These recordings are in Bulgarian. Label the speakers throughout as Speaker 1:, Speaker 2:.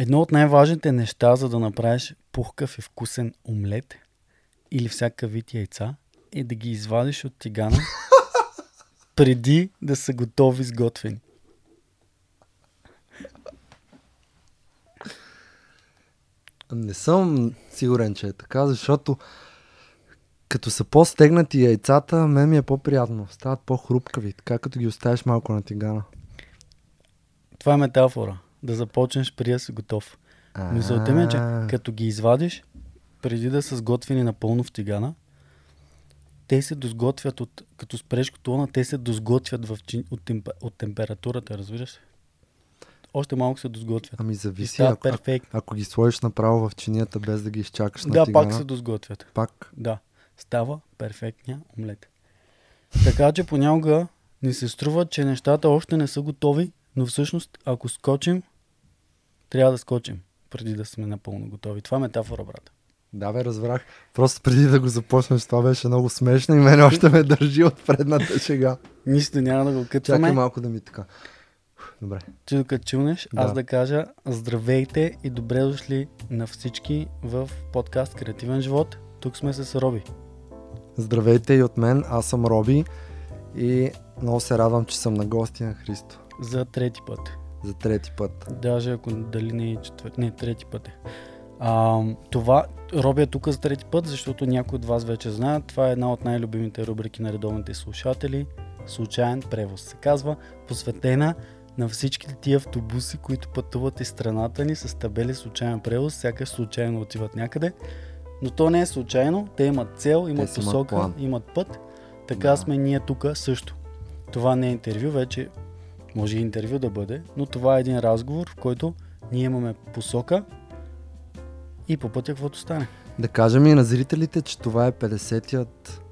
Speaker 1: Едно от най-важните неща, за да направиш пухкав и вкусен омлет или всякакъв вид яйца, е да ги извадиш от тигана преди да са готови сготвени.
Speaker 2: Не съм сигурен, че е така, защото като са по-стегнати яйцата, мен ми е по-приятно. Стават по-хрупкави, така като ги оставиш малко на тигана.
Speaker 1: Това е метафора. Да започнеш да си готов. Мисълта ми е, че
Speaker 2: А,
Speaker 1: като ги извадиш, преди да са сготвени напълно в тигана, те се досготвят от, като спреш котлона, те се досготвят в, от, темп, от температурата, разбираш? Още малко се досготвят.
Speaker 2: Ами зависи, ако,
Speaker 1: перфектни.
Speaker 2: ако ги сложиш направо в чинията, без да ги изчакаш на
Speaker 1: Да,
Speaker 2: тигана,
Speaker 1: пак се досготвят.
Speaker 2: пак
Speaker 1: Да, става перфектния омлет. Така че понякога ни се струва, че нещата още не са готови, но всъщност ако скочим, трябва да скочим преди да сме напълно готови. Това е метафора, брат.
Speaker 2: Да, бе, разбрах. Просто преди да го започнеш, това беше много смешно и мен още ме държи от предната шега.
Speaker 1: Нищо няма да го
Speaker 2: Чакай
Speaker 1: кътваме.
Speaker 2: малко да ми така. Добре.
Speaker 1: Ти докато чунеш, аз
Speaker 2: Да.
Speaker 1: да кажа здравейте и добре дошли на всички в подкаст Креативен живот. Тук сме с Роби.
Speaker 2: Здравейте и от мен, аз съм Роби и много се радвам, че съм на гости на Христо.
Speaker 1: За трети път.
Speaker 2: За трети път.
Speaker 1: Даже ако дали не е четвърти, не, трети път е. А, това, Роби е тук за трети път, защото някои от вас вече знаят. Това е една от най-любимите рубрики на редовните слушатели. Случайен превоз се казва, посветена на всичките тия автобуси, които пътуват из страната ни с табели случайен превоз, сякаш случайно отиват някъде. Но то не е случайно, те имат цел, имат
Speaker 2: имат
Speaker 1: посока,
Speaker 2: план.
Speaker 1: имат път. Така
Speaker 2: Да.
Speaker 1: сме ние тук също. Това не е интервю, вече може и интервю да бъде, но това е един разговор, в който ние имаме посока и по пътя каквото стане.
Speaker 2: Да кажем и на зрителите, че това е 50-ят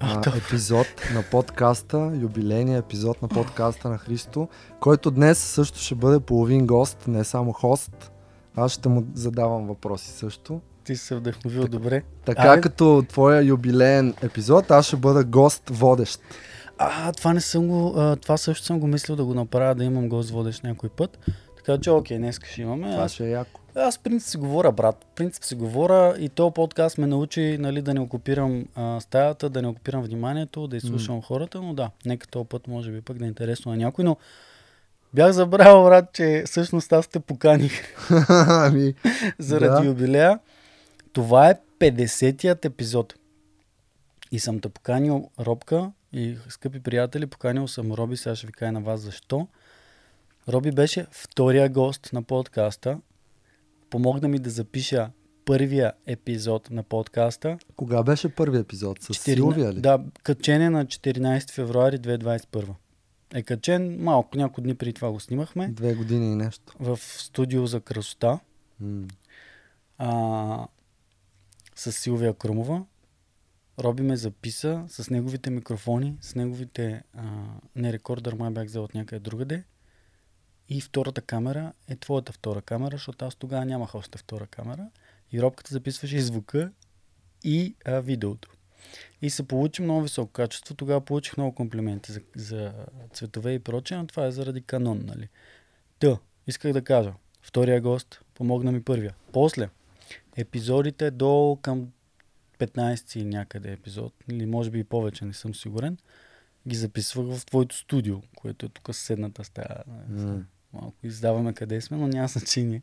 Speaker 1: А,
Speaker 2: епизод на подкаста, юбилейния епизод на подкаста на Христо, който днес също ще бъде половин гост, не само хост. Аз ще му задавам въпроси също.
Speaker 1: Ти се вдъхновил добре.
Speaker 2: Така
Speaker 1: Абе.
Speaker 2: като твоя юбилеен епизод, аз ще бъда гост водещ.
Speaker 1: А, това не съм го, а, това също съм го мислил да го направя, да имам гост водещ някой път. Така че, окей, днес ще имаме.
Speaker 2: Това
Speaker 1: Аз,
Speaker 2: ще е яко.
Speaker 1: аз принцип си говоря, брат. Принцип си говоря и този подкаст ме научи нали, да не окупирам а, стаята, да не окупирам вниманието, да изслушам хората, но да, нека този път може би пък да е интересно на някой, но бях забравил, брат, че всъщност аз те поканих
Speaker 2: ами,
Speaker 1: заради
Speaker 2: Да.
Speaker 1: юбилея. Това е 50-тият епизод. И съм те поканил Робка и скъпи приятели, поканил съм Роби, сега ще ви кажа на вас защо. Роби беше втория гост на подкаста. Помогна ми да запиша първия епизод на подкаста.
Speaker 2: кога беше първи епизод? С
Speaker 1: 14
Speaker 2: Силвия ли?
Speaker 1: Да, качен е на 14 февруари 2021. Е качен малко, няколко дни преди това го снимахме
Speaker 2: Две години и нещо.
Speaker 1: в студио за красота.
Speaker 2: М.
Speaker 1: а, с Силвия Крумова. Роби ме записа с неговите микрофони, с неговите... А, не рекордър, май бях взел от някъде другаде. И втората камера е твоята втора камера, защото аз тогава нямах още втора камера. И Робката записваше и звука, и а, видеото. И се получи много високо качество. Тогава получих много комплименти за, за цветове и прочее, но това е заради канон, нали? Та, исках да кажа. Втория гост помогна ми първия. После, епизодите до към 15 някъде епизод, или може би и повече, не съм сигурен, ги записвах в твоето студио, което е тук съседната стая.
Speaker 2: М.
Speaker 1: Малко издаваме къде сме, но няма значение.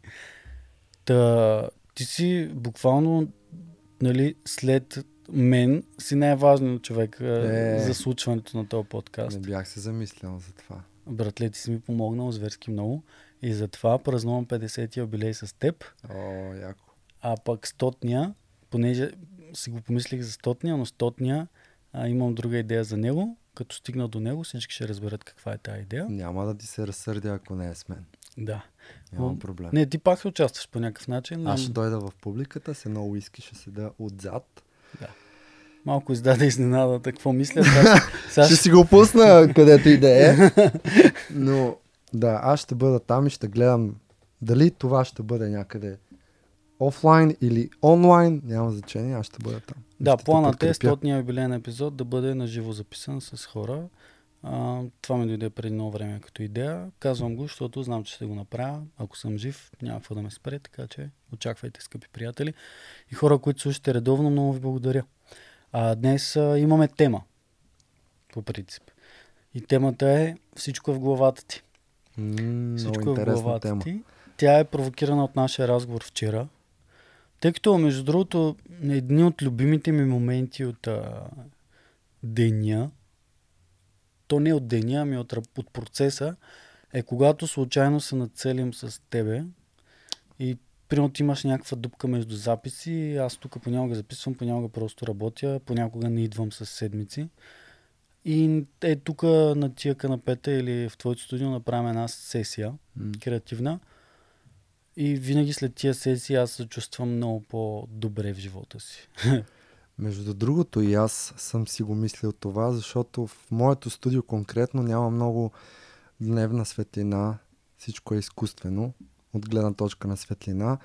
Speaker 1: Та, ти си буквално, нали, след мен си най-важният човек. Е. за случването на този подкаст.
Speaker 2: Не бях се замислял за това.
Speaker 1: Братле, ти си ми помогнал зверски много и затова празнувам 50-ти юбилей с теб,
Speaker 2: О, яко.
Speaker 1: а пък стотния, понеже си го помислих за стотния, но стотния а, имам друга идея за него. Като стигна до него, всички ще разберат каква е тази идея.
Speaker 2: Няма да ти се разсърдя, ако не е с мен.
Speaker 1: Да.
Speaker 2: Нямам
Speaker 1: М,
Speaker 2: проблем.
Speaker 1: Не, ти пак ще участваш по някакъв начин.
Speaker 2: Аз
Speaker 1: но
Speaker 2: ще дойда в публиката, с едно уиски ще седа отзад.
Speaker 1: Малко издаде изненадата. Какво мисля? Сега, сега
Speaker 2: Ще си го пусна където и да е. Но да, аз ще бъда там и ще гледам дали това ще бъде някъде офлайн или онлайн, няма значение, аз ще бъда там.
Speaker 1: Да,
Speaker 2: ще
Speaker 1: планът е
Speaker 2: подкрепя.
Speaker 1: стотния юбилейен епизод да бъде наживо записан с хора. А, това ми дойде преди много време като идея. Казвам го, защото знам, че ще го направя. Ако съм жив, няма какво да ме спре, така че очаквайте, скъпи приятели. И хора, които слушате редовно, много ви благодаря. А, днес а, имаме тема, по принцип. И темата е Всичко е в главата ти.
Speaker 2: Много
Speaker 1: Всичко е в главата
Speaker 2: тема.
Speaker 1: ти. Тя е провокирана от нашия разговор вчера. Тъй като, между другото, едни от любимите ми моменти от а, деня, то не от деня, ами от, от процеса, е когато случайно се нацелим с тебе и примерно ти имаш някаква дупка между записи, аз тук понякога записвам, понякога просто работя, понякога не идвам с седмици. И е тук на тия канапета или в твоето студио направим една сесия
Speaker 2: М.
Speaker 1: креативна. И винаги след тия сесии аз се чувствам много по-добре в живота си.
Speaker 2: Между другото и аз съм си го мислил това, защото в моето студио конкретно няма много дневна светлина. Всичко е изкуствено от гледна точка на светлина.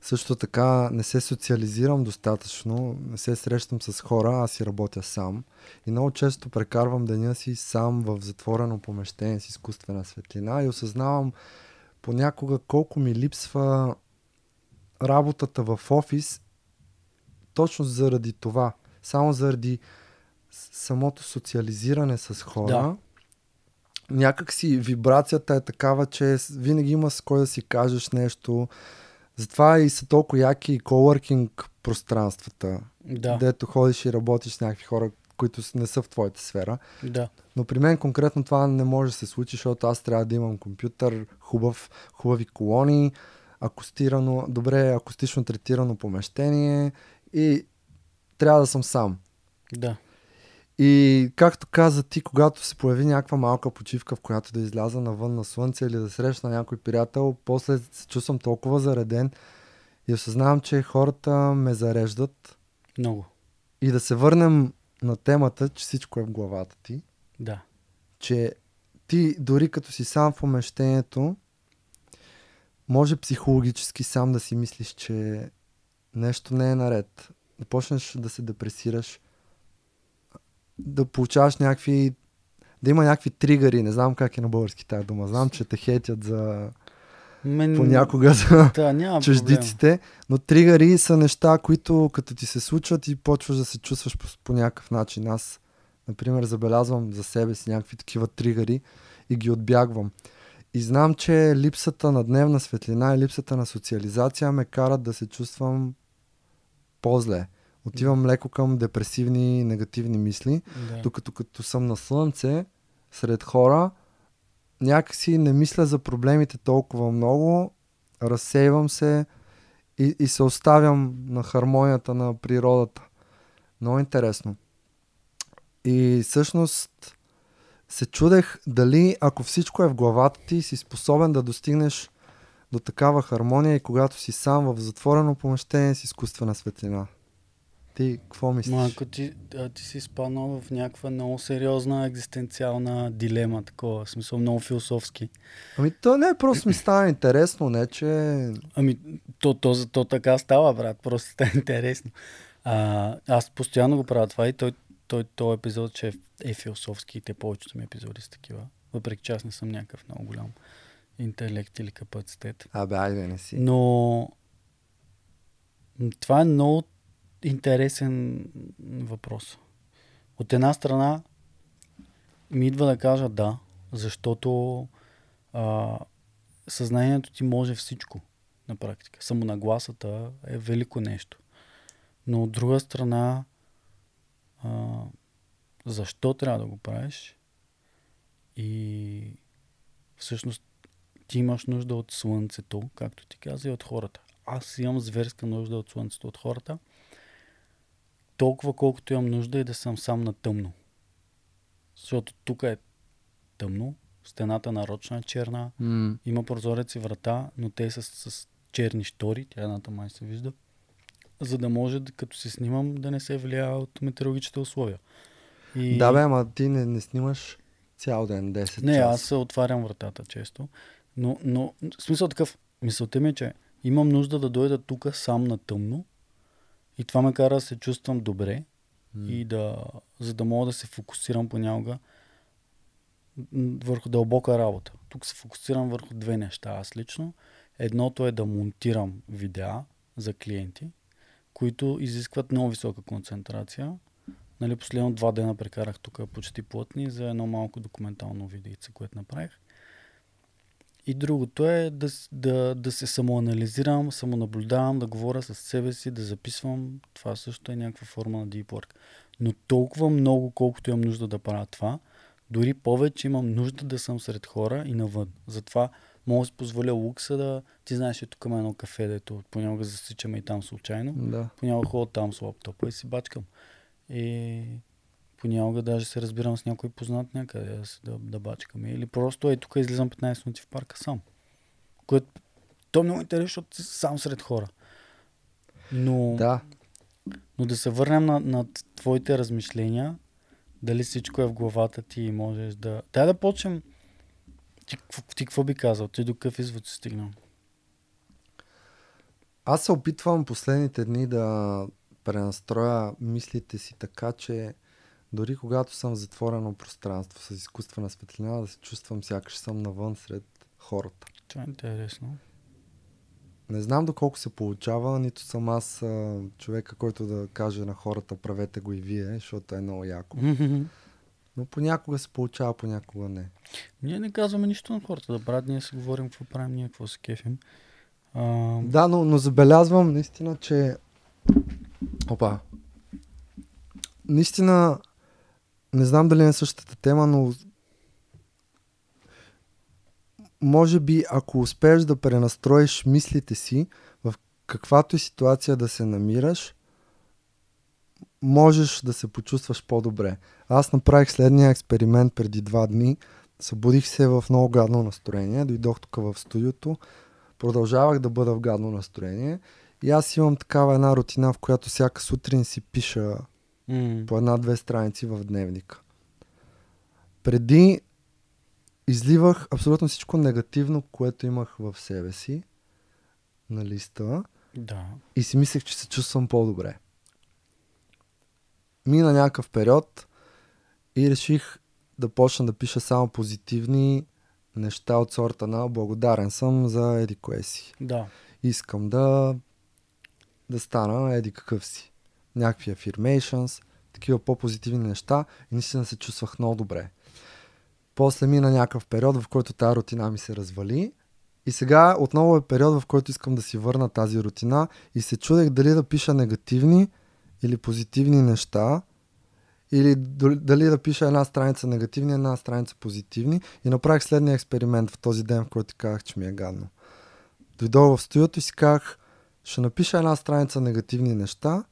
Speaker 2: Също така не се социализирам достатъчно, не се срещам с хора, аз си работя сам. И много често прекарвам деня си сам в затворено помещение с изкуствена светлина и осъзнавам понякога колко ми липсва работата в офис точно заради това. Само заради самото социализиране с хора.
Speaker 1: Да.
Speaker 2: Някак си вибрацията е такава, че винаги има с кой да си кажеш нещо. Затова и са толкова яки и коворкинг пространствата,
Speaker 1: Да,
Speaker 2: дето ходиш и работиш с някакви хора, които не са в твоята сфера.
Speaker 1: да.
Speaker 2: Но при мен конкретно това не може да се случи, защото аз трябва да имам компютър, хубав, хубави колони, акустирано, добре акустично третирано помещение и трябва да съм сам.
Speaker 1: Да.
Speaker 2: И както каза ти, когато се появи някаква малка почивка, в която да изляза навън на слънце или да срещна някой приятел, после се чувствам толкова зареден и осъзнавам, че хората ме зареждат
Speaker 1: Много.
Speaker 2: и да се върнем на темата, че всичко е в главата ти.
Speaker 1: Да.
Speaker 2: че ти дори като си сам в помещението, може психологически сам да си мислиш, че нещо не е наред. Да почнеш да се депресираш, да получаваш някакви... Да има някакви тригъри, не знам как е на български тази дума. Знам, че те хейтят за
Speaker 1: Мен...
Speaker 2: понякога за
Speaker 1: Да, няма проблем.
Speaker 2: чуждиците, но тригъри са неща, които като ти се случват и почваш да се чувстваш по, по някакъв начин. Аз, например, забелязвам за себе си някакви такива тригъри и ги отбягвам. И знам, че липсата на дневна светлина и липсата на социализация ме карат да се чувствам по-зле. Отивам леко към депресивни, негативни мисли,
Speaker 1: Да.
Speaker 2: докато като съм на слънце, сред хора, някакси не мисля за проблемите толкова много, разсейвам се и, и се оставям на хармонията на природата. Много интересно. И всъщност се чудех дали ако всичко е в главата ти, си способен да достигнеш до такава хармония и когато си сам в затворено помещение с изкуствена светлина. Ти какво мислиш?
Speaker 1: Ма, ако ти, а, ти си спаднал в някаква много сериозна екзистенциална дилема, такова, в смисъл много философски.
Speaker 2: Ами то не, просто ми става интересно, не че...
Speaker 1: Ами, то, то, то така става, брат, просто става интересно. А, аз постоянно го правя това и той, той, той епизод, че е философски и те повечето ми епизоди са такива. Въпреки че аз не съм някакъв много голям интелект или капацитет.
Speaker 2: Абе, айде не си.
Speaker 1: Но това е много интересен въпрос. От една страна ми идва да кажа да, защото а, съзнанието ти може всичко на практика. Самонагласата е велико нещо. Но от друга страна, а, защо трябва да го правиш? И всъщност ти имаш нужда от слънцето, както ти каза, и от хората. Аз имам зверска нужда от слънцето от хората. Толкова колкото имам нужда и да съм сам на тъмно. Защото тук е тъмно, стената нарочна е черна,
Speaker 2: М,
Speaker 1: има прозорец и врата, но те са с, с черни штори, тя едната май се вижда, за да може, като се снимам, да не се влияе от метеорологичните условия. И...
Speaker 2: Да бе, ама ти не, не снимаш цял ден, 10
Speaker 1: Не,
Speaker 2: часа.
Speaker 1: аз се отварям вратата често. Но, но смисъл такъв, мисълта ми е, че имам нужда да дойда тук сам на тъмно и това ме кара да се чувствам добре
Speaker 2: М.
Speaker 1: и да, за да мога да се фокусирам понякога върху дълбока работа. Тук се фокусирам върху две неща аз лично. Едното е да монтирам видеа за клиенти, които изискват много висока концентрация. Нали, последно два дена прекарах тук почти плътни за едно малко документално видеице, което направих. И другото е да, да, да се самоанализирам, самонаблюдавам, да говоря с себе си, да записвам. Това също е някаква форма на deep work. Но толкова много, колкото имам нужда да правя това, дори повече имам нужда да съм сред хора и навън. Затова мога да си позволя лукса да... Ти знаеш, че тук има едно кафе, дето понякога засичаме и там случайно.
Speaker 2: Да.
Speaker 1: Понякога ходя там с лаптопа и си бачкам. И понякога даже се разбирам с някой познат някъде да, да, да бачкаме. Или просто е тук излизам 15 минути в парка сам. Което то е много интересно, защото сам сред хора. Но
Speaker 2: Да.
Speaker 1: но да се върнем на, на твоите размишления, дали всичко е в главата ти и можеш да... Дай да почнем. Ти, ти какво би казал? Ти до какъв извод си стигнал?
Speaker 2: Аз се опитвам последните дни да пренастроя мислите си така, че дори когато съм в затворено пространство с изкуствена светлина, да се чувствам сякаш съм навън сред хората.
Speaker 1: Това е интересно.
Speaker 2: Не знам доколко се получава, нито съм аз а, човека, който да каже на хората правете го и вие, защото е много яко. Но понякога се получава, понякога не.
Speaker 1: ние не казваме нищо на хората да правят, ние си говорим какво правим, ние какво се кефим. А,
Speaker 2: Да, но, но забелязвам наистина, че... Опа. Наистина, не знам дали е същата тема, но може би ако успееш да пренастроиш мислите си в каквато и ситуация да се намираш, можеш да се почувстваш по-добре. Аз направих следния експеримент преди два дни. Събудих се в много гадно настроение. Дойдох тук в студиото. Продължавах да бъда в гадно настроение. И аз имам такава една рутина, в която всяка сутрин си пиша по една-две страници в дневника. Преди изливах абсолютно всичко негативно, което имах в себе си на листа
Speaker 1: да.
Speaker 2: и си мислех, че се чувствам по-добре. Мина някакъв период и реших да почна да пиша само позитивни неща от сорта на благодарен съм за еди кое си.
Speaker 1: Да.
Speaker 2: Искам да да стана еди какъв си. Някакви affirmations, такива по-позитивни неща и наистина се чувствах много добре. После мина някакъв период, в който тази рутина ми се развали и сега отново е период, в който искам да си върна тази рутина и се чудех дали да пиша негативни или позитивни неща или дали да пиша една страница негативни, една страница позитивни и направих следния експеримент в този ден, в който казах, че ми е гадно. Дойдох в студиото и си казах, ще напиша една страница негативни неща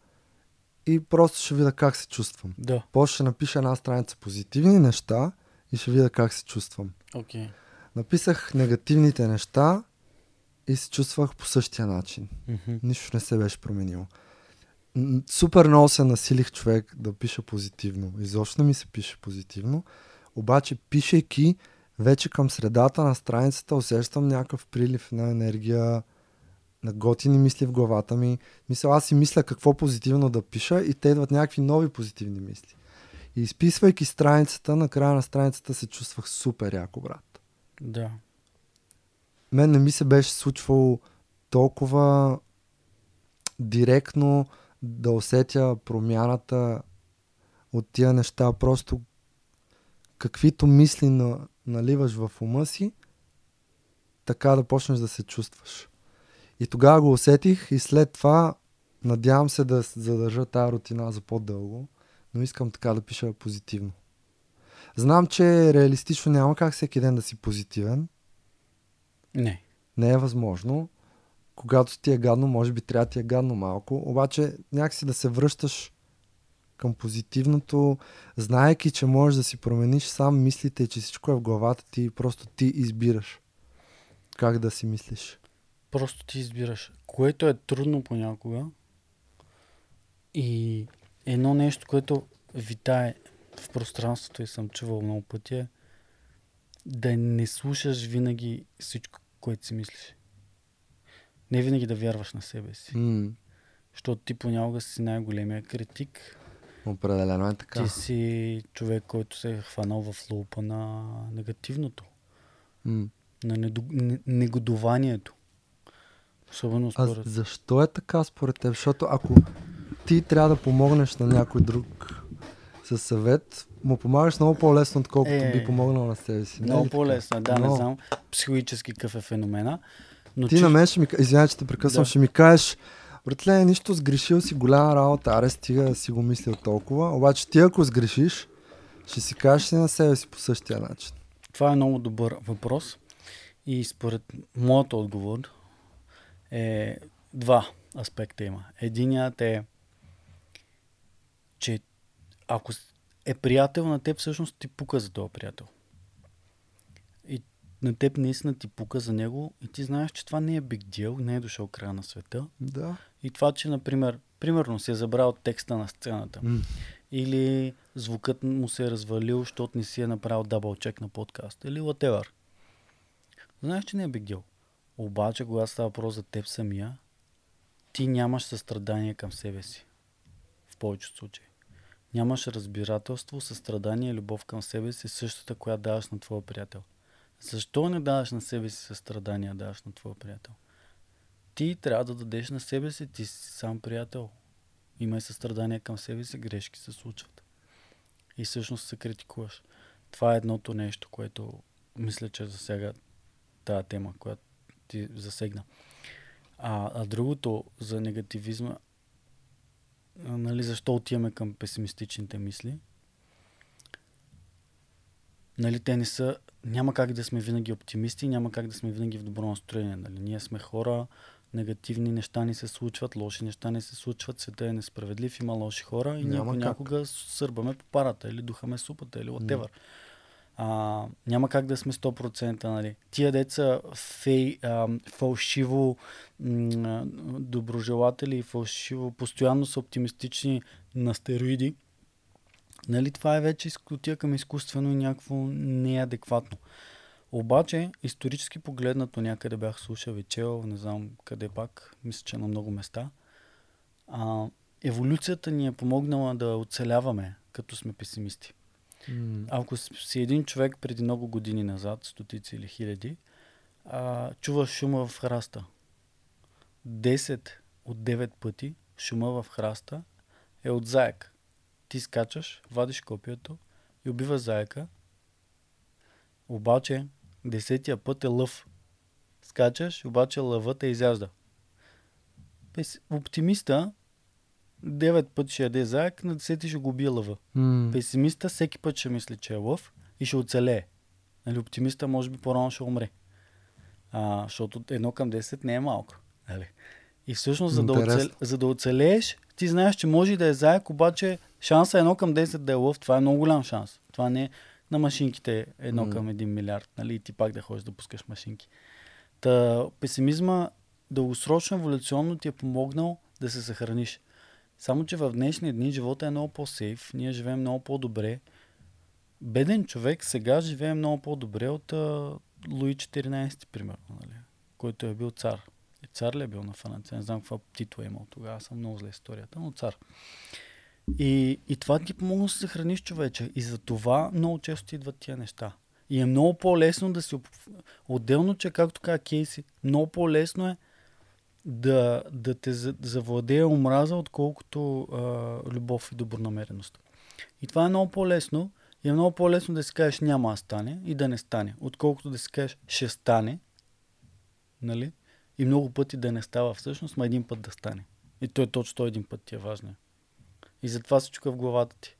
Speaker 2: и просто ще видя как се чувствам.
Speaker 1: Да.
Speaker 2: После ще напиша една страница позитивни неща и ще видя как се чувствам.
Speaker 1: Окей.
Speaker 2: Написах негативните неща и се чувствах по същия начин.
Speaker 1: Мгм.
Speaker 2: Нищо не се беше променило. Супер много се насилих човек да пиша позитивно. Изобщо не ми се пише позитивно. Обаче, пишейки, вече към средата на страницата усещам някакъв прилив на енергия, на готини мисли в главата ми. Мисля, аз си мисля какво позитивно да пиша и те идват някакви нови позитивни мисли. И изписвайки страницата, на края на страницата се чувствах супер яко, брат.
Speaker 1: Да.
Speaker 2: мен не ми се беше случвало толкова директно да усетя промяната от тия неща. Просто каквито мисли на, наливаш в ума си, така да почнеш да се чувстваш. И тогава го усетих и след това надявам се да задържа тази рутина за по-дълго, но искам така да пиша позитивно. Знам, че реалистично няма как всеки ден да си позитивен,
Speaker 1: Не.
Speaker 2: не е възможно. Когато ти е гадно, може би трябва да ти е гадно малко, обаче някакси да се връщаш към позитивното, знаеки, че можеш да си промениш сам мислите че всичко е в главата ти просто ти избираш как да си мислиш.
Speaker 1: Просто ти избираш. Което е трудно понякога. И едно нещо, което витае в пространството и съм чувал много пъти е да не слушаш винаги всичко, което си мислиш. Не винаги да вярваш на себе си.
Speaker 2: М,
Speaker 1: Защото ти понякога си най-големия критик
Speaker 2: Определено е така.
Speaker 1: Ти си човек, който се е хванал в лупа на негативното,
Speaker 2: М.
Speaker 1: на негодованието. Особено
Speaker 2: А
Speaker 1: според...
Speaker 2: защо е така според теб? Защото ако ти трябва да помогнеш на някой друг със съвет, му помагаш много по-лесно, отколкото
Speaker 1: Е,
Speaker 2: би помогнал на себе си. Не е
Speaker 1: Много
Speaker 2: така?
Speaker 1: по-лесно, е, да, не
Speaker 2: Много.
Speaker 1: знам психологически какъв е феномена. Но
Speaker 2: Ти
Speaker 1: чу-
Speaker 2: на мен ще ми... Извинявай, че те прекъсвам.
Speaker 1: Да.
Speaker 2: Ще ми кажеш, братле, нищо сгрешил си голяма работа, аре стига да си го мислил толкова. Обаче ти ако сгрешиш, ще си кажеш и на себе си по същия начин.
Speaker 1: Това е много добър въпрос. И според моят отговор е два аспекта има. Единият е, че ако е приятел на теб, всъщност ти пука за този приятел. И на теб наистина ти пука за него и ти знаеш, че това не е big deal, не е дошъл края на света.
Speaker 2: Да.
Speaker 1: И това, че, например, примерно си е забрал текста на сцената
Speaker 2: М.
Speaker 1: или звукът му се е развалил, защото не си е направил дабл чек на подкаст или whatever. Знаеш, че не е big deal. Обаче, когато става въпрос за теб самия, ти нямаш състрадание към себе си. В повечето случаи. Нямаш разбирателство, състрадание любов към себе си, същата, която даваш на твоя приятел. Защо не даваш на себе си състрадание, даваш на твоя приятел? Ти трябва да дадеш на себе си, ти си сам приятел. Имай състрадание към себе си, грешки се случват. И всъщност се критикуваш. Това е едното нещо, което мисля, че засяга тази тема, която ти засегна. А, а другото за негативизма, нали, защо отиваме към песимистичните мисли? Нали, те не са... Няма как да сме винаги оптимисти, няма как да сме винаги в добро настроение. Нали? Ние сме хора, негативни неща ни се случват, лоши неща ни се случват, света е несправедлив, има лоши хора и
Speaker 2: Няма
Speaker 1: някой,
Speaker 2: как.
Speaker 1: някога сърбаме по парата или духаме супата или whatever. А, няма как да сме 100%. Нали. Тия деца фей, а, фалшиво м, доброжелатели и фалшиво постоянно са оптимистични на стероиди. Нали, това е вече изк- отива към изкуствено и някакво неадекватно. Обаче, исторически погледнато, някъде бях слушал и чел, не знам къде пак, мисля, че на много места, а, еволюцията ни е помогнала да оцеляваме, като сме песимисти. Ако си един човек преди много години назад, стотици или хиляди, а, чуваш шума в храста. 10 от 9 пъти шума в храста е от заек. Ти скачаш, вадиш копието и убиваш заека. Обаче, десетия път е лъв. Скачаш, обаче лъвът е изяжда. Оптимиста 9 пъти ще яде заек, на 10 ще го убие лъва.
Speaker 2: М.
Speaker 1: Песимиста всеки път ще мисли, че е лъв и ще оцелее. Нали, оптимиста може би по-рано ще умре. А, защото едно към 10 не е малко. Нали? И всъщност, за да, оцел... за да оцелееш, ти знаеш, че може и да е заек, обаче шанса едно към 10 да е лъв, това е много голям шанс. Това не е на машинките едно
Speaker 2: М.
Speaker 1: към 1 милиард, нали? И ти пак да ходиш да пускаш машинки. Та, песимизма дългосрочно еволюционно ти е помогнал да се съхраниш. Само, че в днешни дни живота е много по-сейф, ние живеем много по-добре. Беден човек сега живее много по-добре от а, Луи 14, примерно, нали? който е бил цар. И цар ли е бил на Франция? Не знам каква титла е имал тогава, съм много зле историята, но цар. И, и това ти помогна да се съхраниш човече. И за това много често идват тия неща. И е много по-лесно да си... Отделно, че както каза Кейси, много по-лесно е да, да те за- завладее омраза, отколкото а, любов и добронамереност. И това е много по-лесно. И е много по-лесно да си кажеш няма да стане и да не стане, отколкото да си кажеш ще стане, нали? И много пъти да не става всъщност, ма един път да стане. И той точно той един път ти е важен. И затова се чука в главата ти.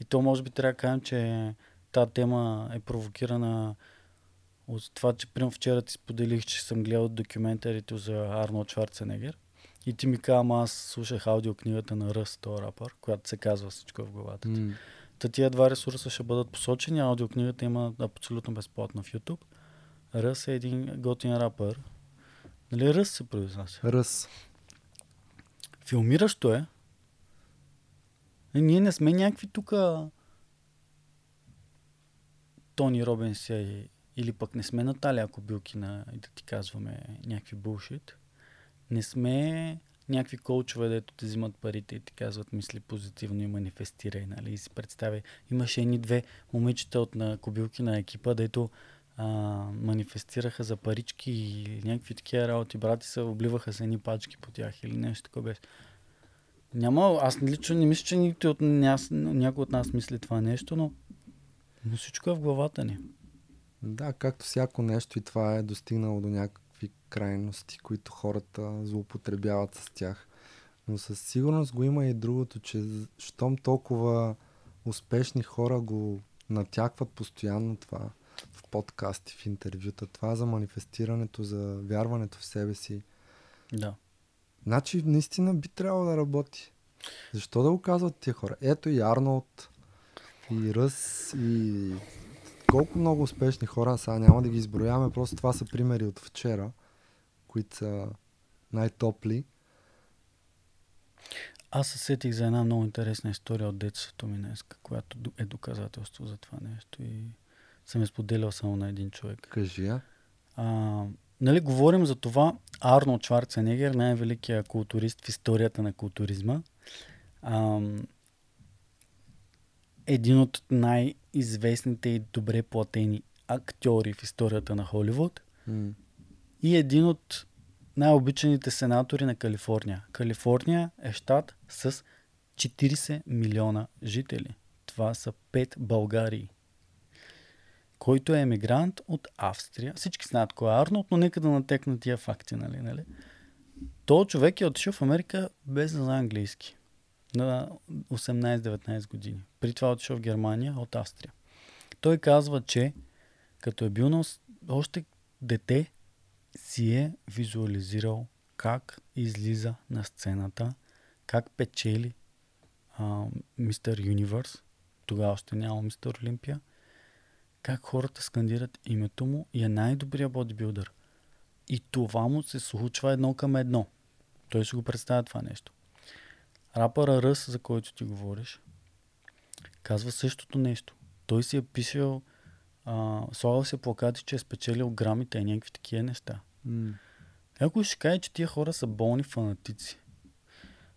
Speaker 1: И то може би трябва да кажем, че тази тема е провокирана от това, че примерно вчера ти споделих, че съм гледал документарите за Арнолд Шварценегер. И ти ми каза, аз слушах аудиокнигата на Ръс, този рапър, която се казва всичко в главата ти.
Speaker 2: М.
Speaker 1: Та тия два ресурса ще бъдат посочени. Аудиокнигата има абсолютно безплатно в YouTube. Ръс е един готин рапър. Нали Ръс се произнася?
Speaker 2: Ръс.
Speaker 1: Филмиращо е. Е, ние не сме някакви тук Тони Робинс и, или пък не сме Наталия Кобилкина и да ти казваме някакви булшит. Не сме някакви коучове, дето те взимат парите и ти казват мисли позитивно и манифестирай, нали? И си представя. Имаше едни две момичета от на кобилки на екипа, дето а, манифестираха за парички и някакви такива работи. Брати се обливаха с едни пачки по тях или нещо такова беше. Няма, аз лично не мисля, че никой от някой от нас мисли това нещо, но, но всичко е в главата ни.
Speaker 2: Да, както всяко нещо и това е достигнало до някакви крайности, които хората злоупотребяват с тях. Но със сигурност го има и другото, че щом толкова успешни хора го натякват постоянно това в подкасти, в интервюта, това за манифестирането, за вярването в себе си.
Speaker 1: Да.
Speaker 2: Значи наистина би трябвало да работи. Защо да го казват тия хора? Ето и Арнолд, и Ръс, и колко много успешни хора, сега няма да ги изброяваме, просто това са примери от вчера, които са най-топли.
Speaker 1: Аз се сетих за една много интересна история от детството ми днес, която е доказателство за това нещо и съм я споделял само на един човек.
Speaker 2: Кажи я.
Speaker 1: А, нали, говорим за това Арнолд Шварценегер, най-великият културист в историята на културизма. А, един от най-известните и добре платени актьори в историята на Холивуд
Speaker 2: М.
Speaker 1: и един от най-обичаните сенатори на Калифорния. Калифорния е щат с 40 милиона жители. Това са 5 Българии. Който е емигрант от Австрия. Всички знаят кой е Арнолд, но нека да натекна тия факти, нали? нали? То човек е отишъл в Америка без да знае английски. На 18-19 години. При това отишъл в Германия от Австрия. Той казва, че като е бил на още дете, си е визуализирал как излиза на сцената, как печели Мистер Юниверс, тогава още няма Мистер Олимпия, как хората скандират името му и е най-добрият бодибилдър. И това му се случва едно към едно. Той ще го представя това нещо. Рапъра Ръс, за който ти говориш, казва същото нещо. Той си е писал, а, слагал се плакати, че е спечелил грамите и някакви такива неща.
Speaker 2: М.
Speaker 1: Някой ще каже, че тия хора са болни фанатици.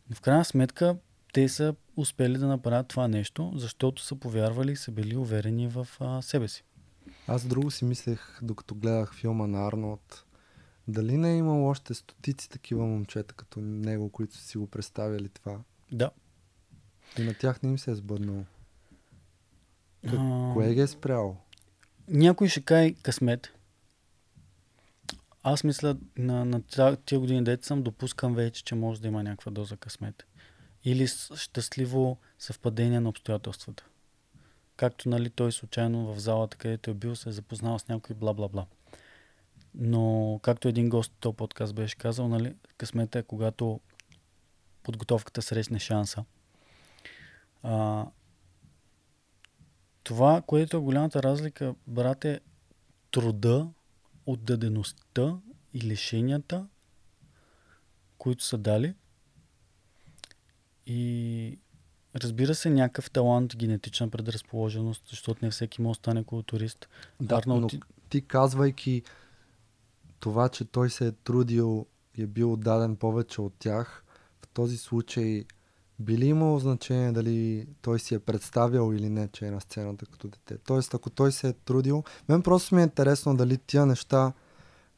Speaker 1: Но в крайна сметка те са успели да направят това нещо, защото са повярвали и са били уверени в а, себе си.
Speaker 2: Аз друго си мислех, докато гледах филма на Арнолд, дали не е имало още стотици такива момчета като него, които са си го представили това.
Speaker 1: Да.
Speaker 2: И на тях не им се е сбъднало. Как-
Speaker 1: А,
Speaker 2: Кое ги е спряло?
Speaker 1: Някой ще каже късмет. Аз мисля, на, на тия години дете съм, допускам вече, че може да има някаква доза късмет. Или щастливо съвпадение на обстоятелствата. Както нали, той случайно в залата, където е бил, се е запознал с някой бла-бла-бла. Но, както един гост от този подкаст беше казал, нали, късмета е когато подготовката срещне шанса. А, това, което е голямата разлика, брат, е труда, отдадеността и лишенията, които са дали. И разбира се, някакъв талант, генетична предразположеност, защото не всеки може да стане културист.
Speaker 2: Да,
Speaker 1: Арнолд
Speaker 2: но
Speaker 1: ти-
Speaker 2: ти казвайки това, че той се е трудил и е бил отдаден повече от тях, този случай би ли имало значение дали той си е представял или не, че е на сцената като дете? Тоест, ако той се е трудил, мен просто ми е интересно дали тия неща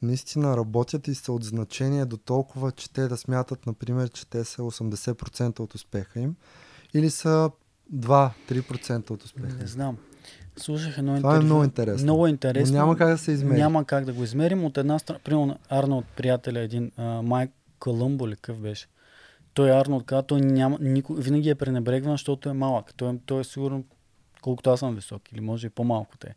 Speaker 2: наистина работят и са от значение до толкова, че те да смятат, например, че те са 80% от успеха им или са 2-3% от успеха
Speaker 1: Не знам. Слушах едно
Speaker 2: Това е
Speaker 1: интервю.
Speaker 2: много интересно.
Speaker 1: Много
Speaker 2: Но
Speaker 1: интересно.
Speaker 2: няма как да се измери.
Speaker 1: Няма как да го измерим. От една страна, примерно Арнолд, приятеля, един а, Майк Колумбо ли какъв беше? Той Арнолд каза, той няма, никой, винаги е пренебрегван, защото е малък. Той, е- той е сигурно колкото аз съм висок или може и по-малко те.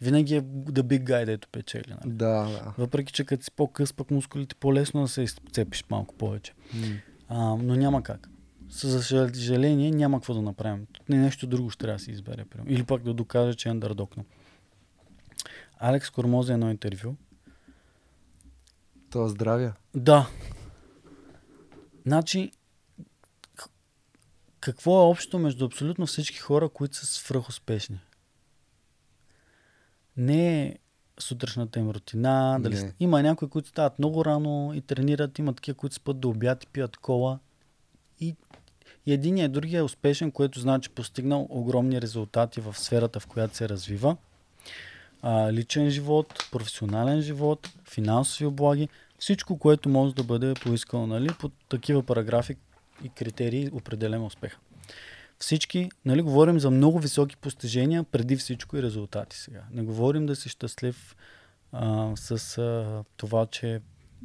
Speaker 1: Винаги е the big guy, дето печели. Нали?
Speaker 2: Да, да.
Speaker 1: Въпреки, че като си по-къс, пък мускулите по-лесно да се изцепиш малко повече.
Speaker 2: М.
Speaker 1: А, но няма как. За съжаление няма какво да направим. Не нещо друго ще трябва да се избере. примерно. Или пък да докаже, че е андердокна. Алекс Кормози е едно интервю.
Speaker 2: То здравия.
Speaker 1: Да. Значи, какво е общо между абсолютно всички хора, които са свръхуспешни? Не е сутрешната им рутина. Дали...
Speaker 2: Не.
Speaker 1: Има някои, които стават много рано и тренират, има такива, които спят до обяд и пият кола. И, и един и другия е успешен, което значи постигнал огромни резултати в сферата, в която се развива. А, личен живот, професионален живот, финансови облаги, всичко, което може да бъде поискано, нали, по такива параграфи и критерии определено успеха. Всички, нали, говорим за много високи постижения, преди всичко и резултати сега. Не говорим да си щастлив а, с а, това, че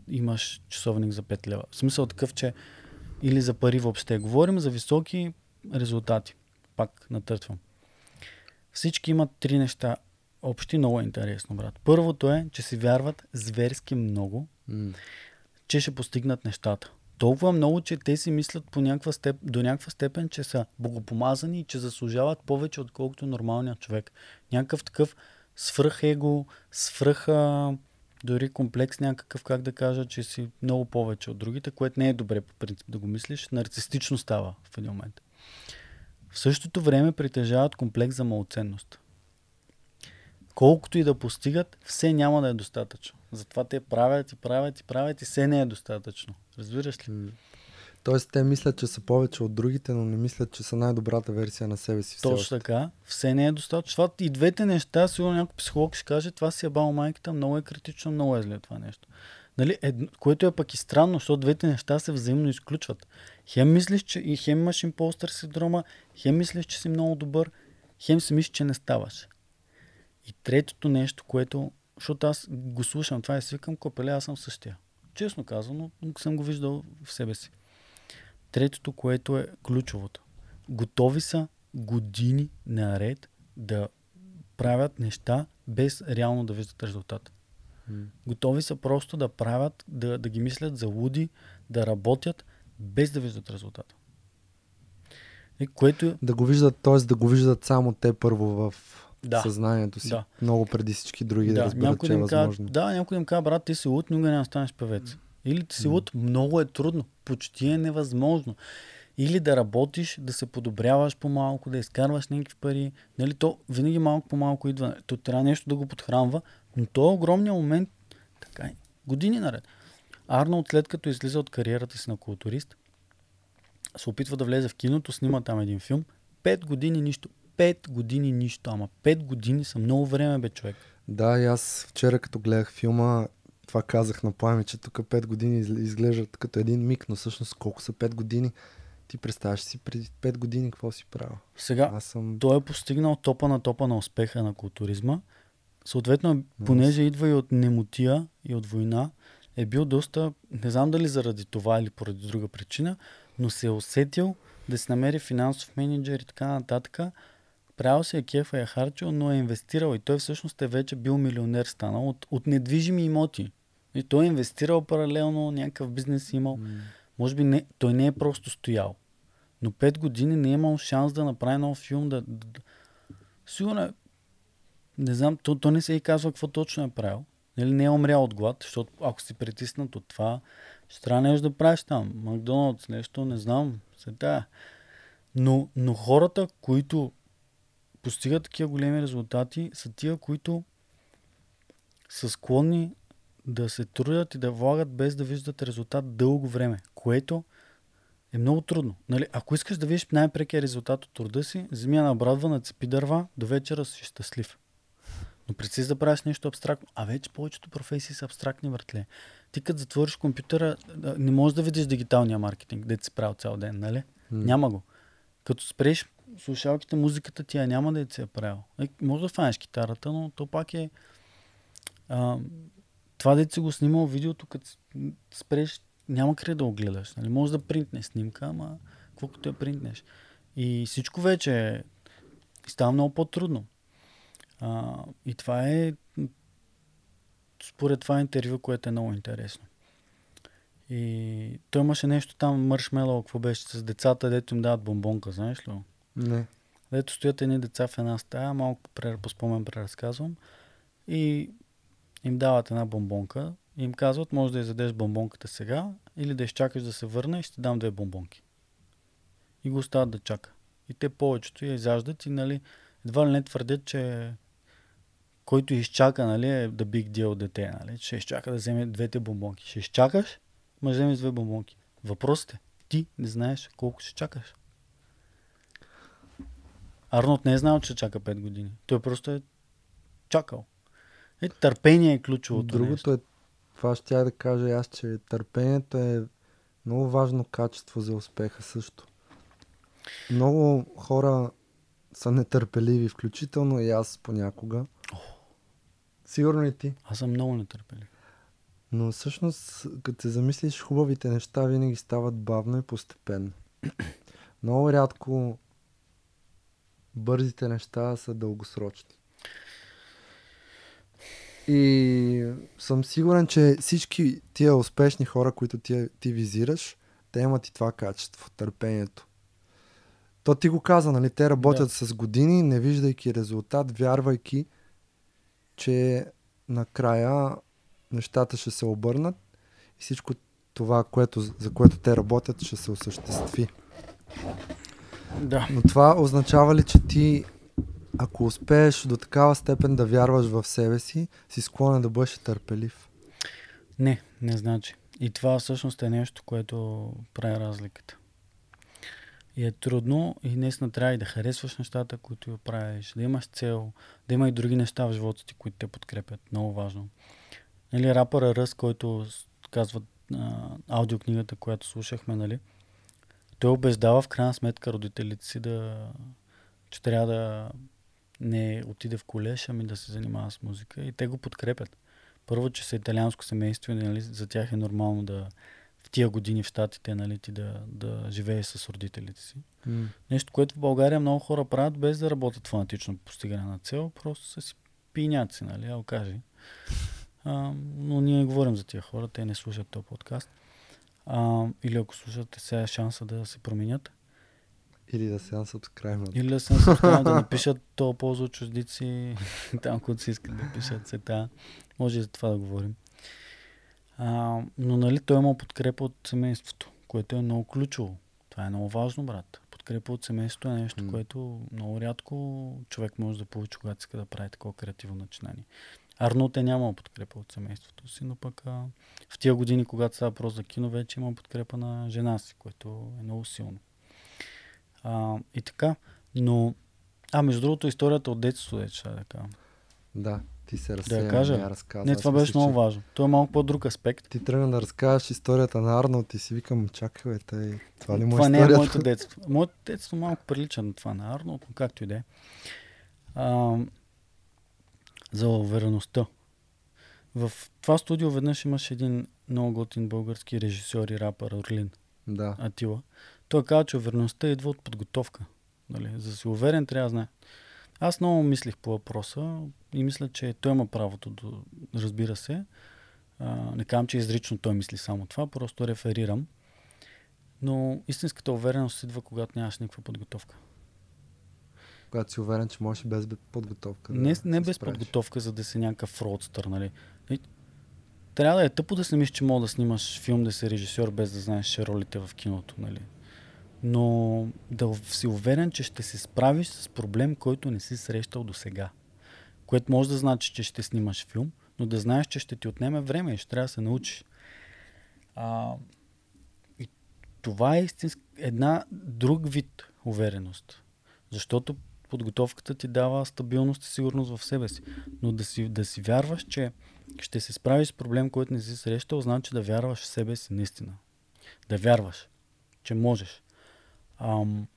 Speaker 1: имаш часовник за 5 лева. В смисъл такъв, че или за пари въобще. Говорим за високи резултати. Пак натъртвам. Всички имат три неща общи, много интересно, брат. Първото е, че си вярват зверски много, Че ще постигнат нещата. Толкова много, че те си мислят по някаква степ, до някаква степен, че са богопомазани и че заслужават повече, отколкото нормалният човек. Някакъв такъв свръх его, свръх а, дори комплекс някакъв, как да кажа, че си много повече от другите, което не е добре по принцип да го мислиш. Нарцистично става в един момент. В същото време притежават комплекс за малоценност. Колкото и да постигат, все няма да е достатъчно. Затова те правят и правят и правят и все не е достатъчно. Разбираш ли?
Speaker 2: Тоест, те мислят, че са повече от другите, но не мислят, че са най-добрата версия на себе си.
Speaker 1: Точно
Speaker 2: още.
Speaker 1: така. Все не е достатъчно. Това и двете неща, сигурно някой психолог ще каже, това си е бал майката, много е критично, много е зле това нещо. Нали? Едно, което е пък и странно, защото двете неща се взаимно изключват. Хем мислиш, че и хем имаш импостър синдрома, хем мислиш, че си много добър, хем си мислиш, че не ставаш. И третото нещо, което, защото аз го слушам, това е свикам, копеле, аз съм същия. Честно казано, съм го виждал в себе си. Третото, което е ключовото. Готови са години наред да правят неща без реално да виждат резултат.
Speaker 2: М.
Speaker 1: Готови са просто да правят, да, да ги мислят за луди, да работят без да виждат резултат. И което
Speaker 2: Да го виждат, т.е. да го виждат само те първо в
Speaker 1: Да.
Speaker 2: съзнанието си.
Speaker 1: Да.
Speaker 2: Много преди всички други да,
Speaker 1: да,
Speaker 2: разберат,
Speaker 1: някой
Speaker 2: че
Speaker 1: да
Speaker 2: е възможно.
Speaker 1: да, някой им казва, брат, ти си луд, никога няма да станеш певец. Или ти си луд, много е трудно, почти е невъзможно. Или да работиш, да се подобряваш по-малко, да изкарваш някакви пари. Нали, то винаги малко по-малко идва. То трябва нещо да го подхранва, но то е огромният момент, така е, години наред. Арнолд, след като излиза от кариерата си на културист, се опитва да влезе в киното, снима там един филм. Пет години нищо. Пет години нищо. Ама пет години са много време, бе, човек.
Speaker 2: Да, и аз вчера като гледах филма, това казах на Плами, че тук 5 години изглеждат като един миг, но всъщност колко са 5 години? Ти представяш си преди 5 години какво си правил?
Speaker 1: Сега,
Speaker 2: Аз съм...
Speaker 1: той е постигнал топа на топа на успеха на културизма. Съответно, понеже идва и от немотия и от война, е бил доста, не знам дали заради това или поради друга причина, но се е усетил да си намери финансов менеджер и така нататък. Правил се е кефа, е харчил, но е инвестирал и той всъщност е вече бил милионер станал от, от недвижими имоти. И той е инвестирал паралелно, някакъв бизнес е имал.
Speaker 2: М.
Speaker 1: Може би не, той не е просто стоял. Но 5 години не е имал шанс да направи нов филм. Да, да, да. Сигурно е, не знам, то, то не се и казва какво точно е правил. Нали, не е умрял от глад, защото ако си притиснат от това, ще трябва нещо да правиш там. Макдоналдс, нещо, не знам. Сега. Но, но хората, които постигат такива големи резултати, са тия, които са склонни да се трудят и да влагат без да виждат резултат дълго време, което е много трудно. Нали, ако искаш да видиш най-прекия резултат от труда си, вземи я на брадва, нацепи дърва, до вечера си щастлив. Но преди да правиш нещо абстрактно, а вече повечето професии са абстрактни, въртле. Ти като затвориш компютъра, не можеш да видиш дигиталния маркетинг, де си правил цял ден, нали?
Speaker 2: М.
Speaker 1: Няма го. Като спреш слушалките, музиката ти я няма да ти се е правил. Е, може да фанеш китарата, но то пак е... А, това дете си го снимал видеото, като спреш, няма къде да го гледаш. Нали? Може да принтнеш снимка, ама като я принтнеш. И всичко вече е, става много по-трудно. А, и това е според това интервю, което е много интересно. И той имаше нещо там, мършмело, какво беше с децата, дето им дават бомбонка, знаеш ли?
Speaker 2: Не.
Speaker 1: Дето стоят едни деца в една стая, малко по спомен преразказвам, и им дават една бомбонка и им казват, може да изядеш бомбонката сега или да изчакаш да се върне и ще дам две бомбонки. И го остават да чака. И те повечето я изяждат и нали, едва ли не твърдят, че който изчака, нали, е да big deal дете, нали, ще изчака да вземе двете бомбонки. Ще изчакаш, ма вземеш две бомбонки. Въпросът е, ти не знаеш колко ще чакаш. Арнолд не е знал, че чака 5 години. Той просто е чакал. Е, търпение е ключовото
Speaker 2: Другото
Speaker 1: нещо.
Speaker 2: е, това ще я да кажа аз, че търпението е много важно качество за успеха също. Много хора са нетърпеливи, включително и аз понякога. Сигурно и ти.
Speaker 1: Аз съм много нетърпелив.
Speaker 2: Но всъщност, като се замислиш, хубавите неща винаги стават бавно и постепенно. Много рядко бързите неща са дългосрочни. И съм сигурен, че всички тия успешни хора, които ти, ти визираш, те имат и това качество, търпението. То ти го каза, нали? Те работят да. с години, не виждайки резултат, вярвайки, че накрая нещата ще се обърнат и всичко това, което, за което те работят, ще се осъществи.
Speaker 1: Да.
Speaker 2: Но това означава ли, че ти, ако успееш до такава степен да вярваш в себе си, си склонен да бъдеш търпелив?
Speaker 1: Не, не значи. И това всъщност е нещо, което прави разликата. И е трудно и наистина трябва и да харесваш нещата, които правиш, да имаш цел, да има и други неща в живота ти, които те подкрепят. Много важно. Нали, рапъра Ръс, който казва а, аудиокнигата, която слушахме, нали, той убеждава в крайна сметка родителите си да, че трябва да не отиде в колеж, ами да се занимава с музика. И те го подкрепят. Първо, че са италианско семейство и нали, за тях е нормално да в тия години в Штатите нали, ти да, да живееш с родителите си.
Speaker 2: Mm.
Speaker 1: Нещо, което в България много хора правят без да работят фанатично по постигане на цел, просто са си пиняци, нали, а кажи. А, но ние не говорим за тия хора, те не слушат този подкаст. А, или ако слушате, сега е шанса да се променят.
Speaker 2: Или да се unsubscribe.
Speaker 1: Или да се unsubscribe, да напишат то полза от чуждици, там, които си искат да пишат сета. Може и за това да говорим. А, но нали той има подкрепа от семейството, което е много ключово. Това е много важно, брат. Подкрепа от семейството е нещо, mm. което много рядко човек може да получи, когато иска да прави такова креативно начинание. Арнолд е нямал подкрепа от семейството си, но пък а, в тия години, когато става въпрос за кино, вече има подкрепа на жена си, което е много силно. А, и така, но... А, между другото, историята от детството е, ще да кажа.
Speaker 2: Да, ти се
Speaker 1: Да
Speaker 2: разсея,
Speaker 1: я кажа.
Speaker 2: не я разказва.
Speaker 1: Не, това беше много
Speaker 2: че
Speaker 1: важно. Това е малко по-друг аспект.
Speaker 2: Ти тръгна да разказваш историята на Арнолд и си викам, чакай, тъй, това ли му е
Speaker 1: това не е
Speaker 2: историята?
Speaker 1: моето детство. Моето детство малко прилича на това на Арнолд, но както и да е. За увереността. В това студио веднъж имаше един много готин български режисьор и рапър Орлин
Speaker 2: Да,
Speaker 1: Атила. Той каза, че увереността идва от подготовка. Нали? За да си уверен трябва да знае. Аз много мислих по въпроса и мисля, че той има правото, да, разбира се. А, не казвам, че изрично той мисли само това, просто реферирам. Но истинската увереност идва, когато нямаш никаква подготовка.
Speaker 2: Когато си уверен, че можеш и без бе- подготовка. Да
Speaker 1: не, не без
Speaker 2: справиш.
Speaker 1: подготовка, за да си някакъв родстър, нали? Трябва да е тъпо да си мислиш, че мога да снимаш филм, да си режисьор, без да знаеш ролите в киното, нали? Но да си уверен, че ще се справиш с проблем, който не си срещал до сега. Което може да значи, че ще снимаш филм, но да знаеш, че ще ти отнеме време и ще трябва да се научиш. А, и това е истинска, една друг вид увереност. Защото подготовката ти дава стабилност и сигурност в себе си. Но да си, да си вярваш, че ще се справиш с проблем, който не си срещал, значи да вярваш в себе си наистина. Да вярваш, че можеш. Ам,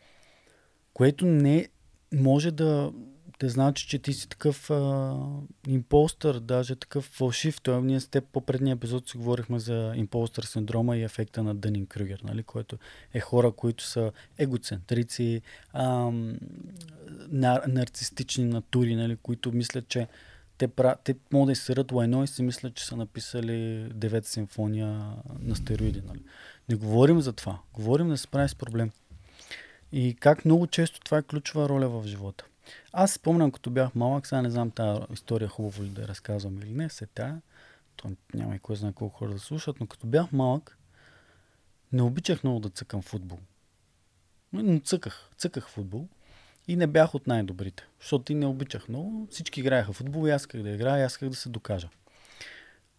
Speaker 1: което не може да, да значи, че ти си такъв а, импостър, даже такъв фалшив. Той, ние с теб по предния епизод си говорихме за импостър синдрома и ефекта на Дънин Крюгер, нали? който е хора, които са егоцентрици, ам, нар, нарцистични натури, нали? които мислят, че те, пра... те могат да изсерат лайно и си мислят, че са написали девета симфония на стероиди. Нали? Не говорим за това. Говорим да се справи с проблем. И как много често това е ключова роля в живота. Аз спомням, като бях малък, сега не знам тази история хубаво ли да разказвам или не, се тя, то няма и кой знае колко хора да слушат, но като бях малък, не обичах много да цъкам футбол. Но цъках, цъках футбол. И не бях от най-добрите, защото и не обичах много. Всички играеха футбол и аз исках да играя, аз исках да се докажа.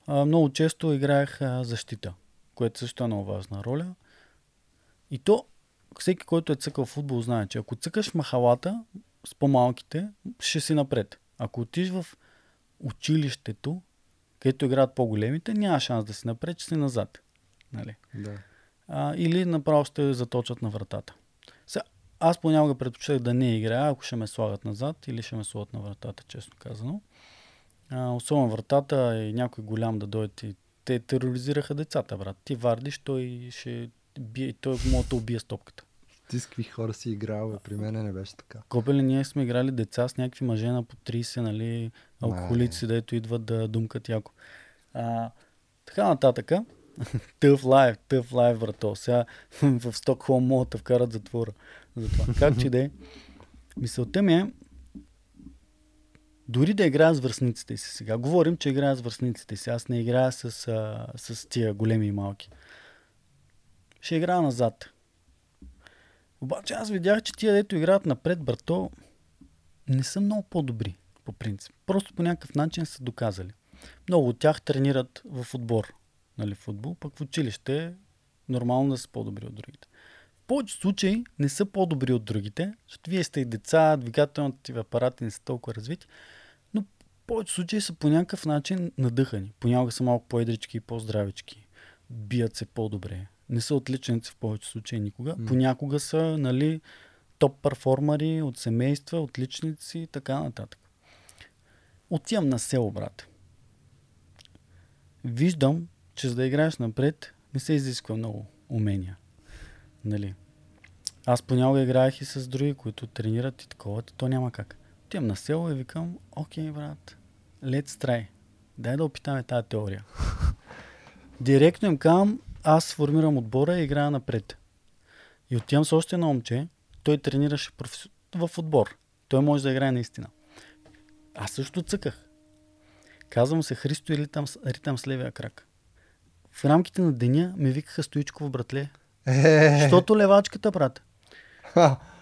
Speaker 1: А, много често играех а, защита, което също е много важна роля. И то, всеки, който е цъкал футбол, знае, че ако цъкаш махалата с по-малките, ще си напред. Ако отиш в училището, където играят по-големите, няма шанс да си напред, че си назад. Нали?
Speaker 2: Да.
Speaker 1: А, или направо ще заточат на вратата. Сега, аз понякога предпочитах да не играя, ако ще ме слагат назад или ще ме слагат на вратата, честно казано. А, особено вратата и някой голям да дойде те тероризираха децата, брат. Ти вардиш, той ще бие, той може да убие стопката.
Speaker 2: Ти с какви хора си играл, бе? при мен не беше така.
Speaker 1: Копели, ние сме играли деца с някакви мъже на по 30, нали, алкохолици, дето идват да думкат яко. А, така нататъка. Тъв лайф, тъв лайф, брато. Сега в Стокхолм могат да вкарат затвора. За това. Как че да е. Мисълта ми е, дори да играя с връзниците си сега. Говорим, че играя с връзниците си. Аз не играя с, а, с тия големи и малки. Ще играя назад. Обаче аз видях, че тия, дето играят напред, брато, не са много по-добри, по принцип. Просто по някакъв начин са доказали. Много от тях тренират в отбор, нали, футбол, пък в училище нормално да са по-добри от другите. В повече случаи не са по-добри от другите, защото вие сте и деца, двигателните ви апарати не са толкова развити, но в повече случаи са по някакъв начин надъхани. Понякога са малко по-едрички и по-здравички. Бият се по-добре. Не са отличници в повече случаи никога.
Speaker 2: М.
Speaker 1: Понякога са, нали, топ перформари от семейства, отличници и така нататък. Отивам на село, брат. Виждам, че за да играеш напред, не се изисква много умения. Нали? Аз понякога играех и с други, които тренират и такова, то няма как. Отивам на село и викам, окей, брат, let's try. Дай да опитаме тази теория. Директно им казвам, аз формирам отбора и играя напред. И отивам с още едно момче, той тренираше професи... в отбор. Той може да играе наистина. Аз също цъках. Казвам се Христо и ритам, ритам с левия крак. В рамките на деня ме викаха Стоичков, братле.
Speaker 2: Е,
Speaker 1: Защото левачката, брат.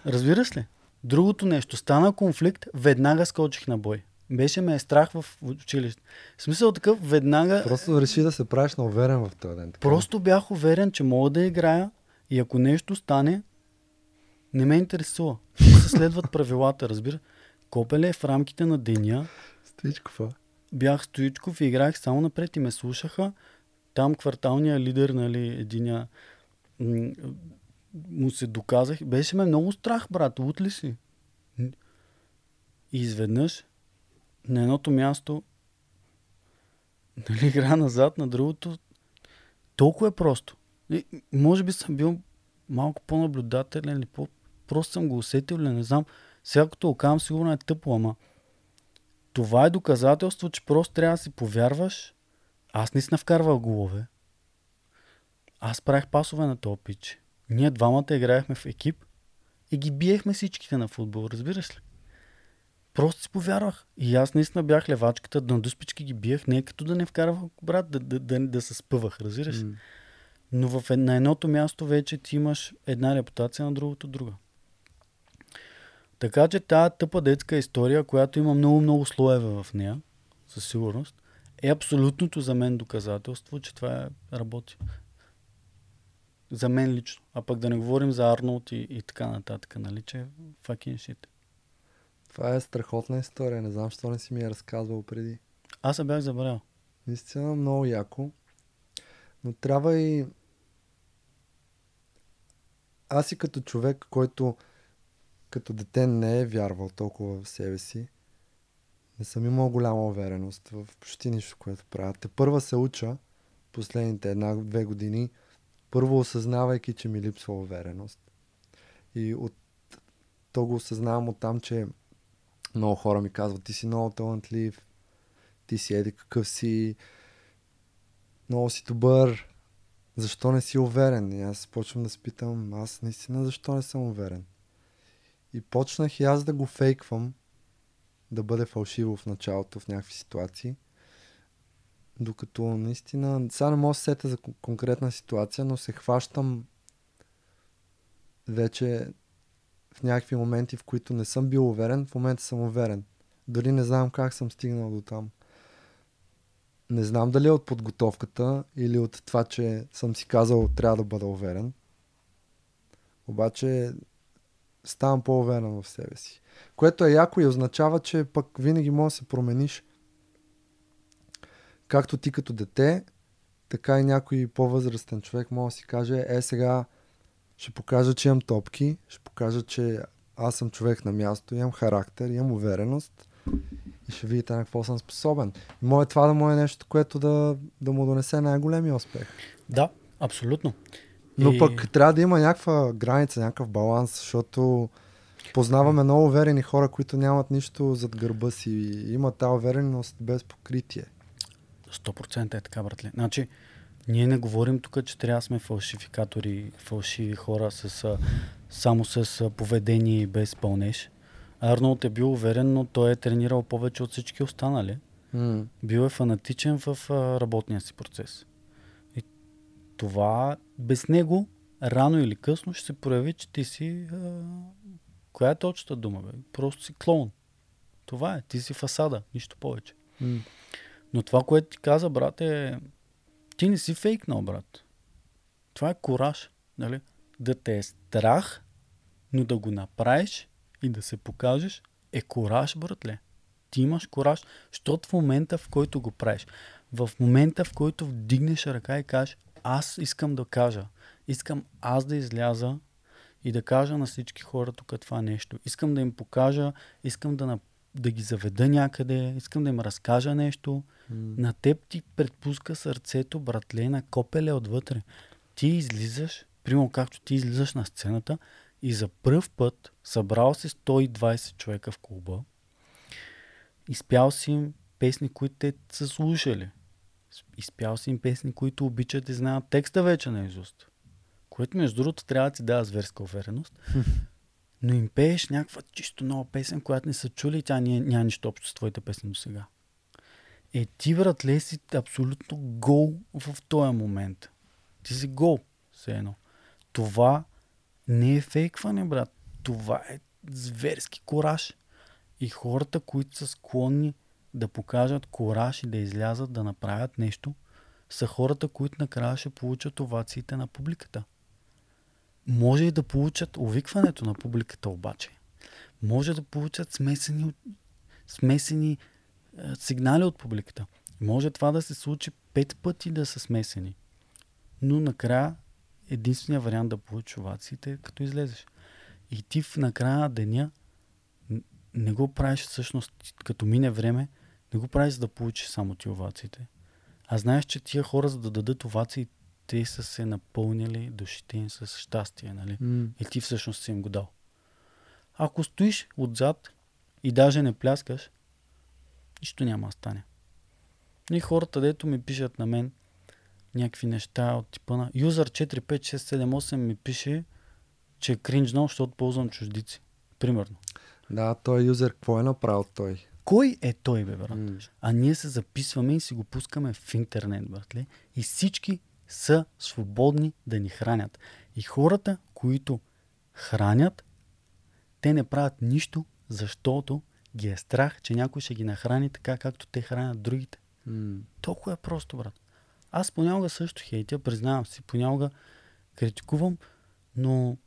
Speaker 1: Разбираш ли? Другото нещо. Стана конфликт, веднага скочих на бой. Беше ме е страх в училище. В смисъл такъв, веднага...
Speaker 2: Просто реши да се правиш на уверен в този ден. Така.
Speaker 1: Просто бях уверен, че мога да играя и ако нещо стане, не ме интересува. Ще се следват правилата, разбира. Копеле в рамките на деня
Speaker 2: Стичков, а?
Speaker 1: бях стоичков и играех само напред и ме слушаха. Там кварталният лидер, нали, единия му се доказах. Беше ме много страх, брат. Лут ли си? И изведнъж на едното място нали, игра назад, на другото. Толкова е просто. И, може би съм бил малко по-наблюдателен или по... Просто съм го усетил, не знам. Сега като го казвам, сигурно е тъпо, ама това е доказателство, че просто трябва да си повярваш. Аз не си вкарвах голове. Аз правих пасове на този. Ние двамата играехме в екип и ги биехме всичките на футбол, разбираш ли? Просто си повярвах. И аз наистина бях левачката, на дуспички ги биех, не е като да не вкарвах брат, да, да, да, да се спъвах, разбираш?
Speaker 2: М.
Speaker 1: Но в, ед- на едното място вече ти имаш една репутация, на другото друга. Така че тази тъпа детска история, която има много-много слоеве в нея, със сигурност, е абсолютното за мен доказателство, че това е работи. За мен лично. А пък да не говорим за Арнолд и, и така нататък, нали, че е fucking shit.
Speaker 2: Това е страхотна история. Не знам, защо не си ми я разказвал преди.
Speaker 1: Аз се бях забравял.
Speaker 2: Наистина много яко. Но трябва и... Аз и като човек, който като дете не е вярвал толкова в себе си, не съм имал голяма увереност в почти нищо, което правя. Те първа се уча последните една-две години, първо осъзнавайки, че ми липсва увереност. И от то го осъзнавам от там, че много хора ми казват, ти си много талантлив, ти си еди какъв си, много си добър, защо не си уверен? И аз почвам да се питам, аз наистина защо не съм уверен? И почнах и аз да го фейквам, да бъде фалшиво в началото в някакви ситуации. Докато наистина, сега не мога да се сета за кон- конкретна ситуация, но се хващам вече в някакви моменти, в които не съм бил уверен, в момента съм уверен. Дори не знам как съм стигнал до там. Не знам дали е от подготовката или от това, че съм си казал трябва да бъда уверен. Обаче ставам по-уверен в себе си. Което е яко и означава, че пък винаги можеш да се промениш. Както ти като дете, така и някой по-възрастен човек може да си каже, е сега ще покажа, че имам топки, ще покажа, че аз съм човек на място, имам характер, имам увереност и ще видите на какво съм способен. И може това да му е нещо, което да, да му донесе най-големия успех.
Speaker 1: Да, абсолютно.
Speaker 2: Но
Speaker 1: И-
Speaker 2: пък трябва да има някаква граница, някакъв баланс, защото познаваме много уверени хора, които нямат нищо зад гърба си и имат тази увереност без покритие.
Speaker 1: 100% е така, братле. Значи, ние не говорим тук, че трябва да сме фалшификатори, фалшиви хора с, само с поведение и без пълнеж. Арнолд е бил уверен, но той е тренирал повече от всички останали.
Speaker 2: М.
Speaker 1: Бил е фанатичен в работния си процес. И това без него, рано или късно, ще се прояви, че ти си... А, коя е точната дума, бе? Просто си клоун. Това е. Ти си фасада, нищо повече.
Speaker 2: М.
Speaker 1: Но това, което ти каза, брат, е... Ти не си фейкнал, брат. Това е кораж. Нали? Да те е страх, но да го направиш и да се покажеш е кораж, братле. Ти имаш кораж, защото в момента, в който го правиш, в момента, в който вдигнеш ръка и кажеш, аз искам да кажа, искам аз да изляза и да кажа на всички хора тук това нещо. Искам да им покажа, искам да, на- да ги заведа някъде, искам да им разкажа нещо.
Speaker 2: М.
Speaker 1: На теб ти предпуска сърцето, братле, на копеле отвътре. Ти излизаш, примерно както ти излизаш на сцената и за пръв път събрал си 120 човека в клуба, изпял си им песни, които те са слушали. Изпял си им песни, които обичат и знаят текста вече на изуст. Което между другото трябва да ти дава зверска увереност. Но им пееш някаква чисто нова песен, която не са чули и тя няма, няма нищо общо с твоите песни до сега. Е, ти, братле, си абсолютно гол в този момент. Ти си гол, все едно. Това не е фейкване, брат. Това е зверски кораж. И хората, които са склонни да покажат кораж и да излязат да направят нещо, са хората, които накрая ще получат овациите на публиката. Може и да получат увикването на публиката обаче. Може да получат смесени, смесени е, сигнали от публиката. Може това да се случи пет пъти да са смесени. Но накрая единственият вариант да получиш овациите е като излезеш. И ти в накрая на деня не го правиш всъщност, като мине време, не го правиш за да получиш само ти овациите. А знаеш, че тия хора, за да дадат овации, те са се напълнили душите им с щастие, нали?
Speaker 2: М.
Speaker 1: И ти всъщност си им го дал. Ако стоиш отзад и даже не пляскаш, нищо няма да стане. И хората, дето ми пишат на мен някакви неща от типа на юзър 45678 ми пише, че е кринжнал, защото ползвам чуждици. Примерно.
Speaker 2: Да, той юзер, какво е направил той?
Speaker 1: Кой е той, бе, брат?
Speaker 2: М.
Speaker 1: А ние се записваме и си го пускаме в интернет, братле. И всички са свободни да ни хранят. И хората, които хранят, те не правят нищо, защото ги е страх, че някой ще ги нахрани така, както те хранят другите.
Speaker 2: М.
Speaker 1: Толкова е просто, брат. Аз понякога също хейтя, признавам си, понякога критикувам, но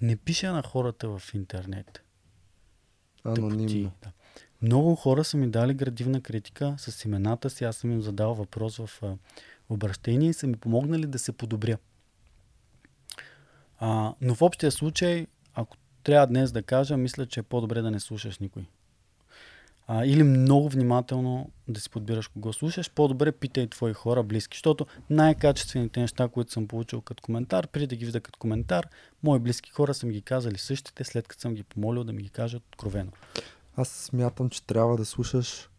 Speaker 1: не пиша на хората в интернет.
Speaker 2: Анонимно.
Speaker 1: Да. Много хора са ми дали градивна критика с имената си. Аз съм им задал въпрос в а, обращение и са ми помогнали да се подобря. А, но в общия случай, ако трябва днес да кажа, мисля, че е по-добре да не слушаш никой. А, или много внимателно да си подбираш кого слушаш, по-добре питай твои хора близки, защото най-качествените неща, които съм получил като коментар, преди да ги видя като коментар, мои близки хора са ми ги казали същите, след като съм ги помолил да ми ги кажат откровено.
Speaker 2: Аз смятам, че трябва да слушаш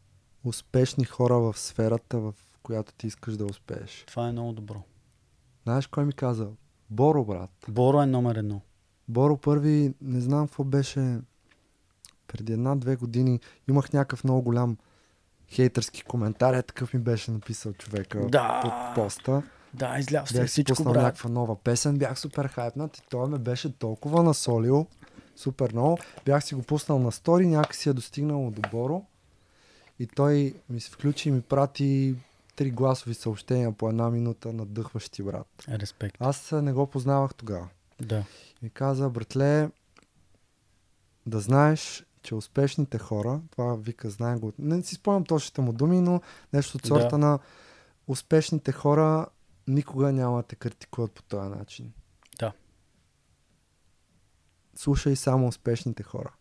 Speaker 2: успешни хора в сферата, в която ти искаш да успееш.
Speaker 1: Това е много добро.
Speaker 2: Знаеш кой ми каза? Боро, брат.
Speaker 1: Боро е номер едно.
Speaker 2: Боро първи, не знам какво беше, преди една-две години имах някакъв много голям хейтърски коментар, е такъв ми беше написал човека
Speaker 1: Да.
Speaker 2: под поста.
Speaker 1: Да, изляв се всичко, брат.
Speaker 2: някаква нова песен, бях супер хайпнат и той ме беше толкова насолил, супер много. Бях си го пуснал на стори, някакси е достигнало до Боро. И той ми се включи и ми прати три гласови съобщения по една минута, надъхващи брат.
Speaker 1: Респект.
Speaker 2: Аз не го познавах тогава.
Speaker 1: Да.
Speaker 2: Ми каза, братле, да знаеш, че успешните хора, това вика, знае го, не си спомням точните му думи, но нещо от
Speaker 1: Да.
Speaker 2: сорта на успешните хора никога няма да те критикуват по този начин.
Speaker 1: Да.
Speaker 2: Слушай само успешните хора.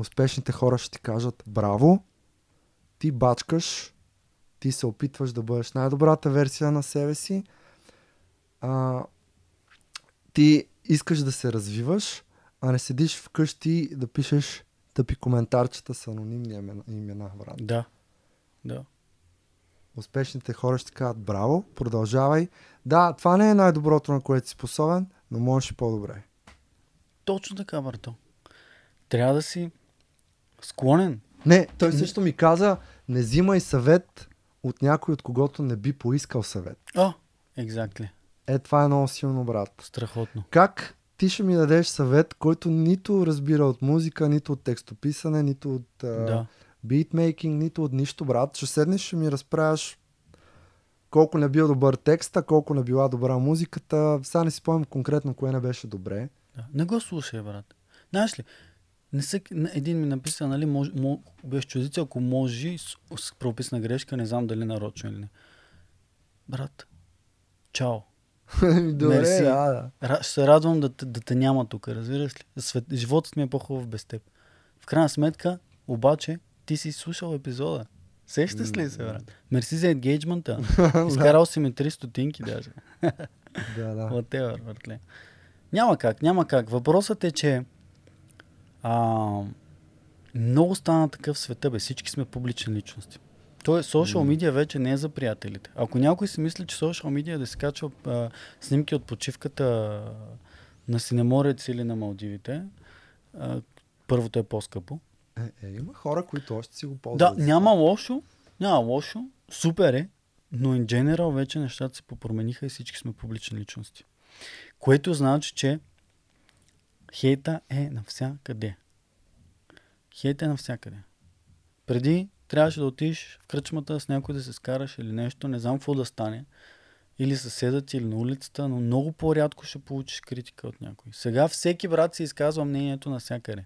Speaker 2: Успешните хора ще ти кажат браво, ти бачкаш, ти се опитваш да бъдеш най-добрата версия на себе си, а, ти искаш да се развиваш, а не седиш вкъщи да пишеш тъпи коментарчета с анонимни имена, имена брат.
Speaker 1: Да. Да.
Speaker 2: Успешните хора ще кажат браво, продължавай. Да, това не е най-доброто, на което си способен, но можеш и по-добре.
Speaker 1: Точно така, брато. Трябва да си склонен.
Speaker 2: Не, той също ми каза, не взимай съвет от някой, от когото не би поискал съвет.
Speaker 1: О, exactly.
Speaker 2: Е, това е много силно, брат.
Speaker 1: Страхотно.
Speaker 2: Как ти ще ми дадеш съвет, който нито разбира от музика, нито от текстописане, нито от
Speaker 1: Да.
Speaker 2: битмейкинг, нито от нищо, брат. Ще седнеш, ще ми разправяш колко не бил добър текста, колко не била добра музиката. Сега не си спомням конкретно кое не беше добре.
Speaker 1: Да. Не го слушай, брат. Знаеш ли, не не- един ми написа, нали, мож, мо, без чудица, ако може, с, с правописна грешка, не знам дали нарочно или не. Брат, чао.
Speaker 2: добре,
Speaker 1: Мерси.
Speaker 2: да, да.
Speaker 1: Ра, ще се радвам да, да те няма тук, разбираш ли? Свет, животът ми е по-хубав без теб. В крайна сметка, обаче, ти си слушал епизода. Сещаш ли се, брат? Мерси за енгейджмента. Изкарал си ми 3 стотинки даже.
Speaker 2: да, да.
Speaker 1: Whatever, братле. Няма как, няма как. Въпросът е, че а, много стана такъв света, бе. Всички сме публични личности. Той social media вече не е за приятелите. Ако някой си мисли, че media е да се качва а, снимки от почивката на Синеморец или на Малдивите, а, първото е по-скъпо.
Speaker 2: Е, е, има хора, които още си го
Speaker 1: Да,
Speaker 2: ползват.
Speaker 1: няма лошо, няма лошо, супер е, но in general вече нещата се попромениха и всички сме публични личности. Което значи, че хейта е навсякъде. Хейта е навсякъде. Преди трябваше да отидеш в кръчмата с някой да се скараш или нещо, не знам какво да стане. Или съседът или на улицата, но много по-рядко ще получиш критика от някой. Сега всеки брат си изказва мнението навсякъде.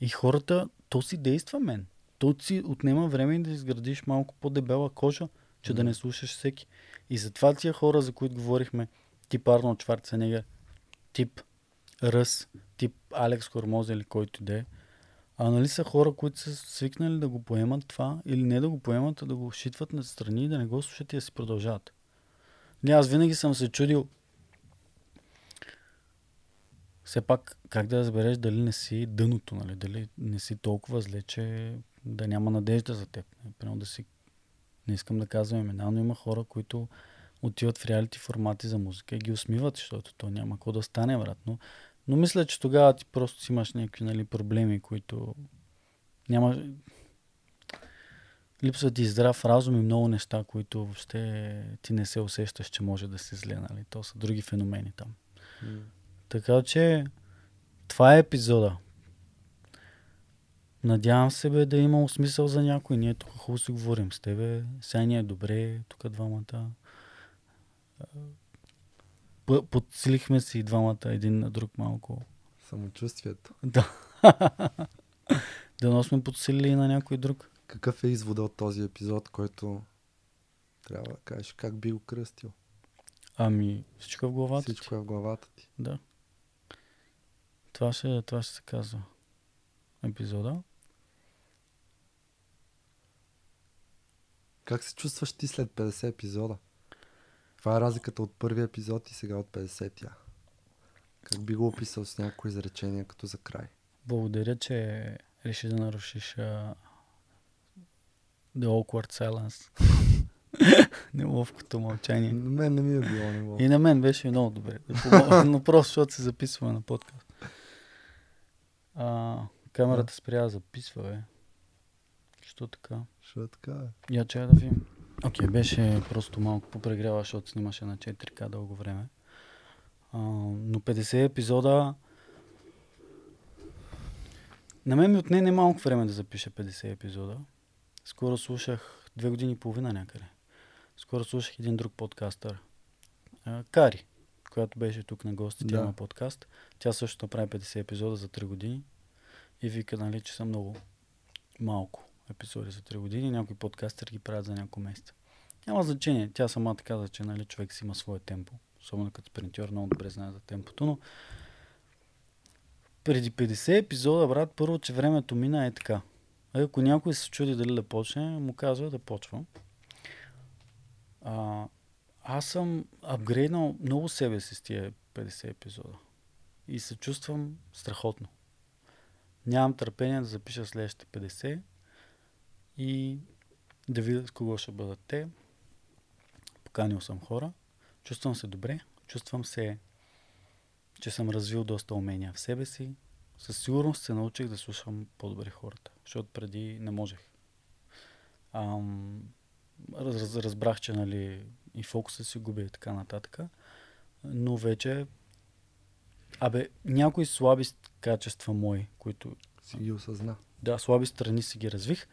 Speaker 1: И хората, то си действа мен. То си отнема време да изградиш малко по-дебела кожа, че да не слушаш всеки. И затова тия хора, за които говорихме, тип Арнолд Шварценегер, тип Ръс, тип Алекс Кормоз или който и да е, а нали са хора, които са свикнали да го поемат това или не да го поемат, а да го шитват на страни и да не го слушат и да си продължават. Не, аз винаги съм се чудил все пак как да разбереш дали не си дъното, нали? дали не си толкова зле, че да няма надежда за теб. Примерно да си... Не искам да казвам имена, но има хора, които отиват в реалити формати за музика и ги усмиват, защото то няма какво да стане, брат. Но, но мисля, че тогава ти просто си имаш някакви нали, проблеми, които няма... Липсва ти здрав разум и много неща, които въобще ти не се усещаш, че може да си зле. Нали? То са други феномени там.
Speaker 2: М.
Speaker 1: Така че това е епизода. Надявам се бе да е имало смисъл за някой. Ние тук хубаво си говорим с тебе. Сега ни е добре, тук двамата. Подсилихме си двамата един на друг малко.
Speaker 2: Самочувствието.
Speaker 1: Да. да сме подсилили и на някой друг.
Speaker 2: Какъв е извода от този епизод, който трябва да кажеш как би го кръстил?
Speaker 1: Ами, всичко е в главата
Speaker 2: Всичко
Speaker 1: ти.
Speaker 2: е в главата ти.
Speaker 1: Да. Това ще, това ще се казва епизода.
Speaker 2: Как се чувстваш ти след 50 епизода? Това е разликата от първия епизод и сега от 50-я. Как би го описал с някои изречения като за край?
Speaker 1: Благодаря, че реши да нарушиш uh, The Awkward Silence. Неловкото мълчание.
Speaker 2: На мен не ми е било ниво.
Speaker 1: И на мен беше много добре. Но просто защото се записваме на подкаст. А, камерата спря да записва, бе. Що така?
Speaker 2: Що е така? бе?
Speaker 1: Я чая да видим. Окей, беше просто малко попрегрява, защото снимаше на 4К дълго време. А, но 50 епизода На мен ми отне не малко време да запиша 50 епизода. Скоро слушах две години и половина някъде. Скоро слушах един друг подкастър. А, Кари, която беше тук на гости,
Speaker 2: Да.
Speaker 1: има подкаст. Тя също направи 50 епизода за 3 години. И вика, нали, че са много малко епизоди за 3 години. Някои подкастъри ги правят за няколко месеца. Няма значение. Тя самата каза, че нали, човек си има свое темпо. Особено като спринтьор много добре знае за темпото, но преди 50 епизода, брат, първо, че времето мина е така. А ако някой се чуди дали да почне, му казва да почва. А, аз съм апгрейднал много себе си с тия 50 епизода. И се чувствам страхотно. Нямам търпение да запиша следващите 50 и да видя с кого ще бъдат те. Поканил съм хора. Чувствам се добре. Чувствам се, че съм развил доста умения в себе си. Със сигурност се научих да слушам по-добре хората, защото преди не можех. Ам, раз, разбрах, че нали, и фокуса си губя и така нататък. Но вече Абе, някои слаби качества мои, които
Speaker 2: Си ги осъзна.
Speaker 1: да, слаби страни си ги развих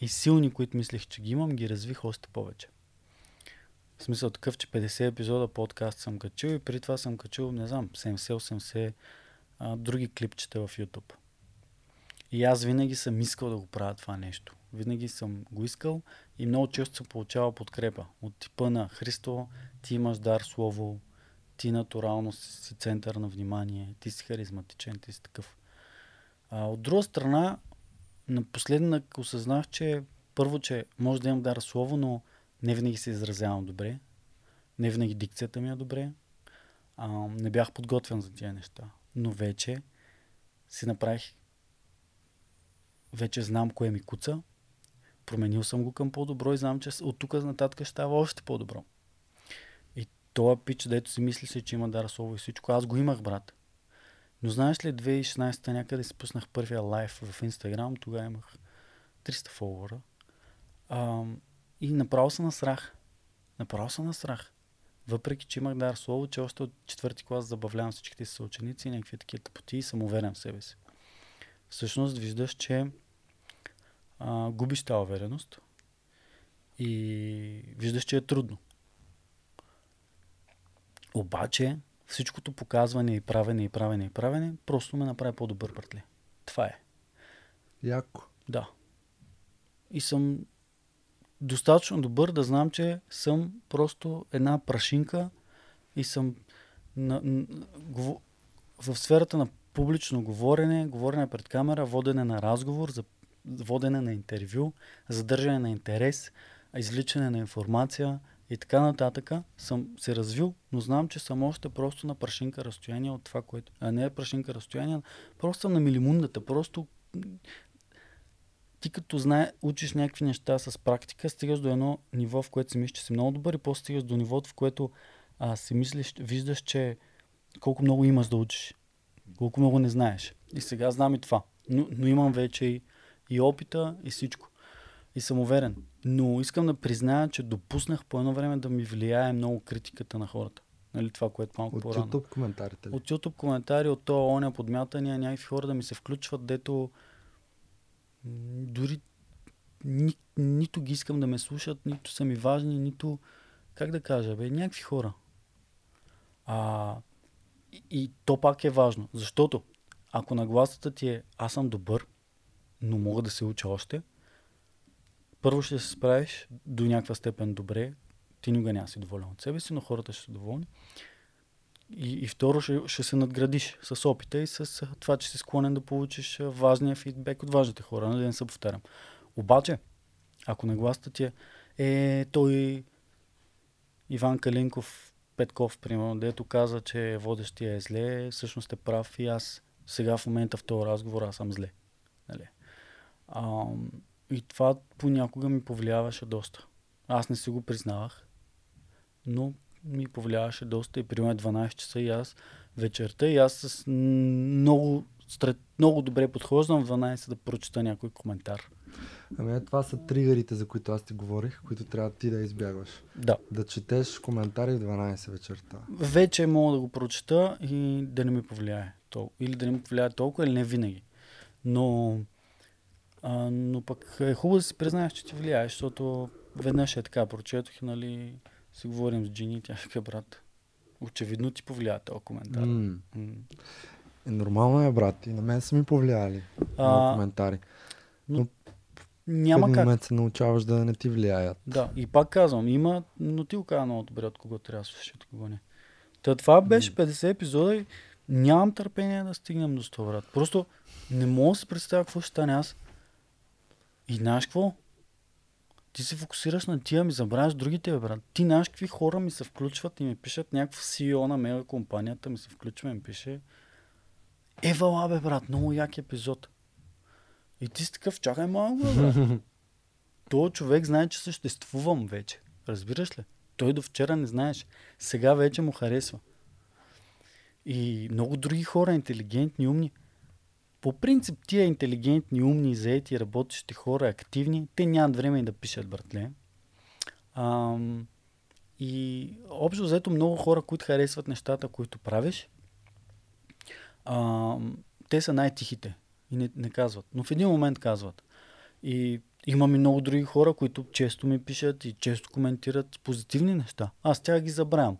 Speaker 1: и силни, които мислех, че ги имам, ги развих още повече. В смисъл такъв, че 50 епизода подкаст съм качил и при това съм качил, не знам, 70-80 а, други клипчета в YouTube. И аз винаги съм искал да го правя това нещо. Винаги съм го искал и много често съм получавал подкрепа от типа на Христо, ти имаш дар слово, ти натурално си център на внимание, ти си харизматичен, ти си такъв. А, от друга страна, напоследък осъзнах, че първо, че може да имам дар слово, но не винаги се изразявам добре. Не винаги дикцията ми е добре. А, не бях подготвен за тия неща. Но вече си направих вече знам кое ми куца. Променил съм го към по-добро и знам, че от тук нататък ще става още по-добро. И този пич, дето си мисли че има дар слово и всичко, аз го имах, брат. Но знаеш ли, 2016 някъде си пуснах първия лайв в Инстаграм, тогава имах 300 фолуара. И направо се насрах. Направо се насрах. Въпреки, че имах дар слово, че още от четвърти клас забавлявам всичките си съученици и някакви такива тъпоти и съм уверен в себе си. Всъщност виждаш, че а, губиш тази увереност и виждаш, че е трудно. Обаче всичкото показване и правене и правене и правене просто ме направи по-добър братле. Това е.
Speaker 2: Яко.
Speaker 1: Да. И съм достатъчно добър да знам, че съм просто една прашинка и съм на, н, говор- в сферата на публично говорене, говорене пред камера, водене на разговор, за водене на интервю, задържане на интерес, извличане на информация и така нататък съм се развил, но знам, че съм още просто на прашинка разстояние от това, което... А не е прашинка разстояние, просто съм на милимундата, просто ти като знае, учиш някакви неща с практика, стигаш до едно ниво, в което си мислиш, че си много добър и после стигаш до нивото, в което а, си мислиш, виждаш, че колко много имаш да учиш, колко много не знаеш. И сега знам и това. Но, но имам вече и, и опита, и всичко. И съм уверен. Но искам да призная, че допуснах по едно време да ми влияе много критиката на хората. Нали това, което малко
Speaker 2: От
Speaker 1: по-рано.
Speaker 2: YouTube коментарите ли?
Speaker 1: От YouTube коментари, от това оня подмятания, някакви хора да ми се включват, дето дори ни, нито ги искам да ме слушат, нито са ми важни, нито, как да кажа, бе, някакви хора. А, и, и то пак е важно, защото ако нагласата ти е аз съм добър, но мога да се уча още, първо ще се справиш до някаква степен добре, ти никога няма си доволен от себе си, но хората ще са доволни. И, и второ, ще, ще се надградиш с опита и с това, че си склонен да получиш важния фидбек от важните хора, нали да не се повтарям. Обаче, ако нагласата ти е, е той Иван Калинков Петков, примерно, дето каза, че водещия е зле, всъщност е прав и аз сега в момента в този разговор аз съм зле. Нали? А, и това понякога ми повлияваше доста. Аз не си го признавах, но ми повлияваше доста и примерно е 12 часа и аз вечерта и аз с много, стра- много добре подхождам в 12 да прочета някой коментар.
Speaker 2: Ами е, това са тригърите, за които аз ти говорих, които трябва ти да избягваш.
Speaker 1: Да.
Speaker 2: Да четеш коментари в 12 вечерта.
Speaker 1: Вече мога да го прочета и да не ми повлияе толкова. Или да не ми повлияе толкова, или не винаги. Но, а, но пък е хубаво да си признаеш, че ти влияеш, защото веднъж е така, прочетох и нали, си говорим с Джини, тя вика, брат, очевидно ти повлия този коментар.
Speaker 2: М. Е, нормално е, брат. И на мен са ми повлияли
Speaker 1: А,
Speaker 2: коментари. в
Speaker 1: Няма
Speaker 2: един
Speaker 1: как.
Speaker 2: момент се научаваш да не ти влияят.
Speaker 1: Да, и пак казвам, има, но ти го каза много добре от кого трябва да слушаш, от кого не. Та това беше 50 епизода и нямам търпение да стигнем до 100, брат. Просто не мога да си представя какво ще стане аз. И знаеш какво? Ти се фокусираш на тия, ми забравяш другите, бе, брат. Ти знаеш какви хора ми се включват и ми пишат някакъв CEO на мега компанията, ми се включва и ми пише Ева, бе, брат, много як епизод. И ти си такъв, чакай малко, брат. Той човек знае, че съществувам вече. Разбираш ли? Той до вчера не знаеш. Сега вече му харесва. И много други хора, интелигентни, умни. По принцип, тия интелигентни, умни, заети, работещи хора, активни, те нямат време и да пишат, братле. Ам, и общо взето много хора, които харесват нещата, които правиш, ам, те са най-тихите и не, не казват. Но в един момент казват. И имам и много други хора, които често ми пишат и често коментират позитивни неща. Аз тях ги забравям.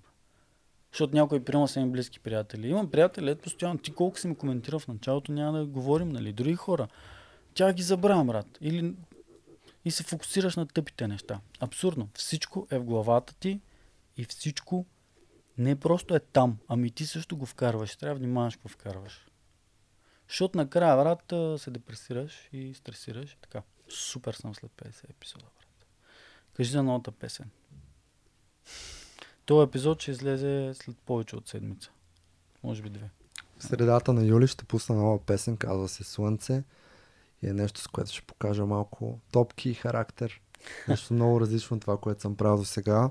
Speaker 1: Защото някои приема са ми близки приятели. Имам приятели, ето постоянно. Ти колко си ми коментирал в началото, няма да говорим, нали? Други хора. Тя ги забравям, брат. Или... И се фокусираш на тъпите неща. Абсурдно. Всичко е в главата ти и всичко не просто е там, ами ти също го вкарваш. Трябва да внимаваш какво вкарваш. Защото накрая, брат, се депресираш и стресираш. Така. Супер съм след 50 епизода, брат. Кажи за новата песен. Този епизод ще излезе след повече от седмица. Може би две.
Speaker 2: В средата на юли ще пусна нова песен, казва се Слънце. И е нещо, с което ще покажа малко топки и характер. Нещо много различно от това, което съм правил до сега.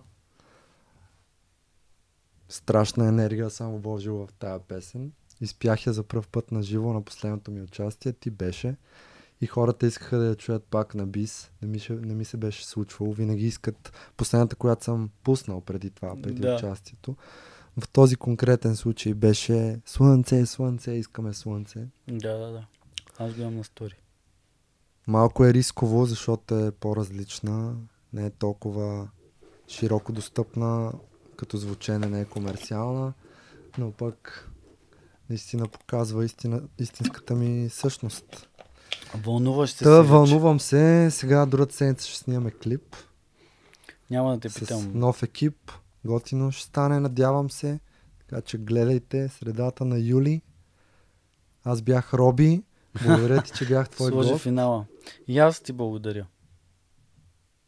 Speaker 2: Страшна енергия съм вложил в тая песен. Изпях я за пръв път на живо на последното ми участие. Ти беше. И хората искаха да я чуят пак на бис. Не ми, не ми се беше случвало. Винаги искат последната, която съм пуснал преди това, преди
Speaker 1: Да.
Speaker 2: участието. В този конкретен случай беше Слънце, Слънце, искаме Слънце.
Speaker 1: Да, да, да. Аз го имам на стори.
Speaker 2: Малко е рисково, защото е по-различна, не е толкова широко достъпна, като звучене не е комерциална, но пък наистина показва истина, истинската ми същност.
Speaker 1: Вълнуваш се.
Speaker 2: Та, вълнувам се, сега другата седмица ще снимаме клип
Speaker 1: Няма да те
Speaker 2: с
Speaker 1: питам.
Speaker 2: нов екип, готино ще стане, надявам се, така че гледайте средата на юли. Аз бях Роби, благодаря ти, че бях твой
Speaker 1: Сложи
Speaker 2: гост.
Speaker 1: финала. И аз ти благодаря.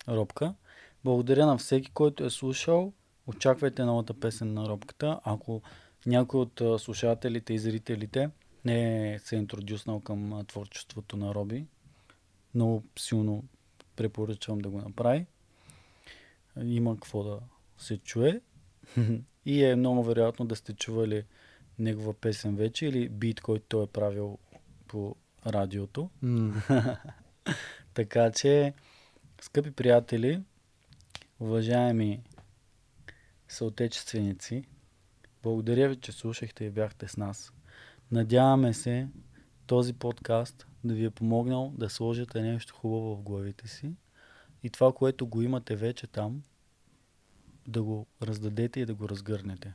Speaker 1: Робка. Благодаря на всеки, който е слушал. Очаквайте новата песен на Робката. Ако някой от слушателите и зрителите не е се интродюснал към творчеството на Роби, много силно препоръчвам да го направи. Има какво да се чуе. и е много вероятно да сте чували негова песен вече или бит, който той е правил по радиото.
Speaker 2: М,
Speaker 1: Така че, скъпи приятели, уважаеми съотечественици, благодаря ви, че слушахте и бяхте с нас. Надяваме се този подкаст да ви е помогнал да сложите нещо хубаво в главите си и това, което го имате вече там, да го раздадете и да го разгърнете.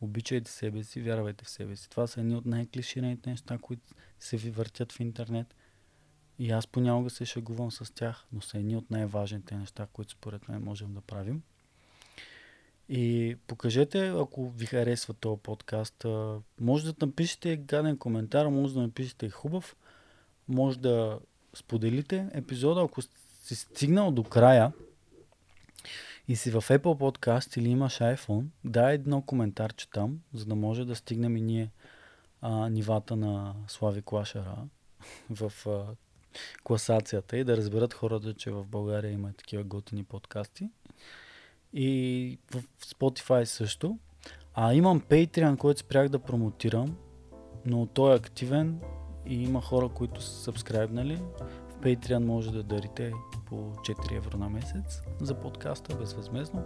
Speaker 1: Обичайте себе си, вярвайте в себе си. Това са едни от най-клишираните неща, които се ви въртят в интернет. И аз понякога се шегувам с тях, но са едни от най-важните неща, които според мен можем да правим. И покажете, ако ви харесва този подкаст. Може да напишете гаден коментар, може да напишете хубав, може да споделите епизода, ако си стигнал до края и си в Apple Podcast или имаш iPhone, дай едно коментарче там, за да може да стигнем и ние а, нивата на Слави Клашера в а, класацията и да разберат хората, че в България има такива готини подкасти. И в Spotify също. А имам Patreon, който спрях да промотирам, но той е активен и има хора, които са сабскрайбнали. В Patreon може да дарите по 4 евро на месец за подкаста безвъзмезно.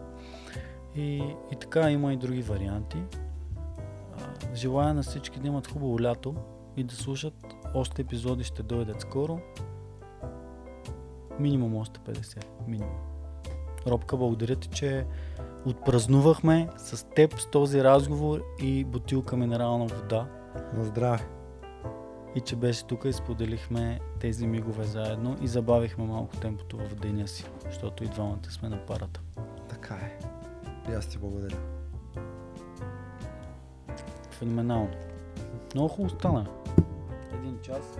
Speaker 1: И, и така има и други варианти. Желая на всички да имат хубаво лято и да слушат. Още епизоди ще дойдат скоро. Минимум още 50. Минимум. Робка, благодаря ти, че отпразнувахме с теб с този разговор и бутилка минерална вода.
Speaker 2: На здраве.
Speaker 1: И че беше тук и споделихме тези мигове заедно и забавихме малко темпото в деня си, защото и двамата сме на парата.
Speaker 2: Така е. И аз ти благодаря.
Speaker 1: Феноменално. Много хубаво стана. Един час.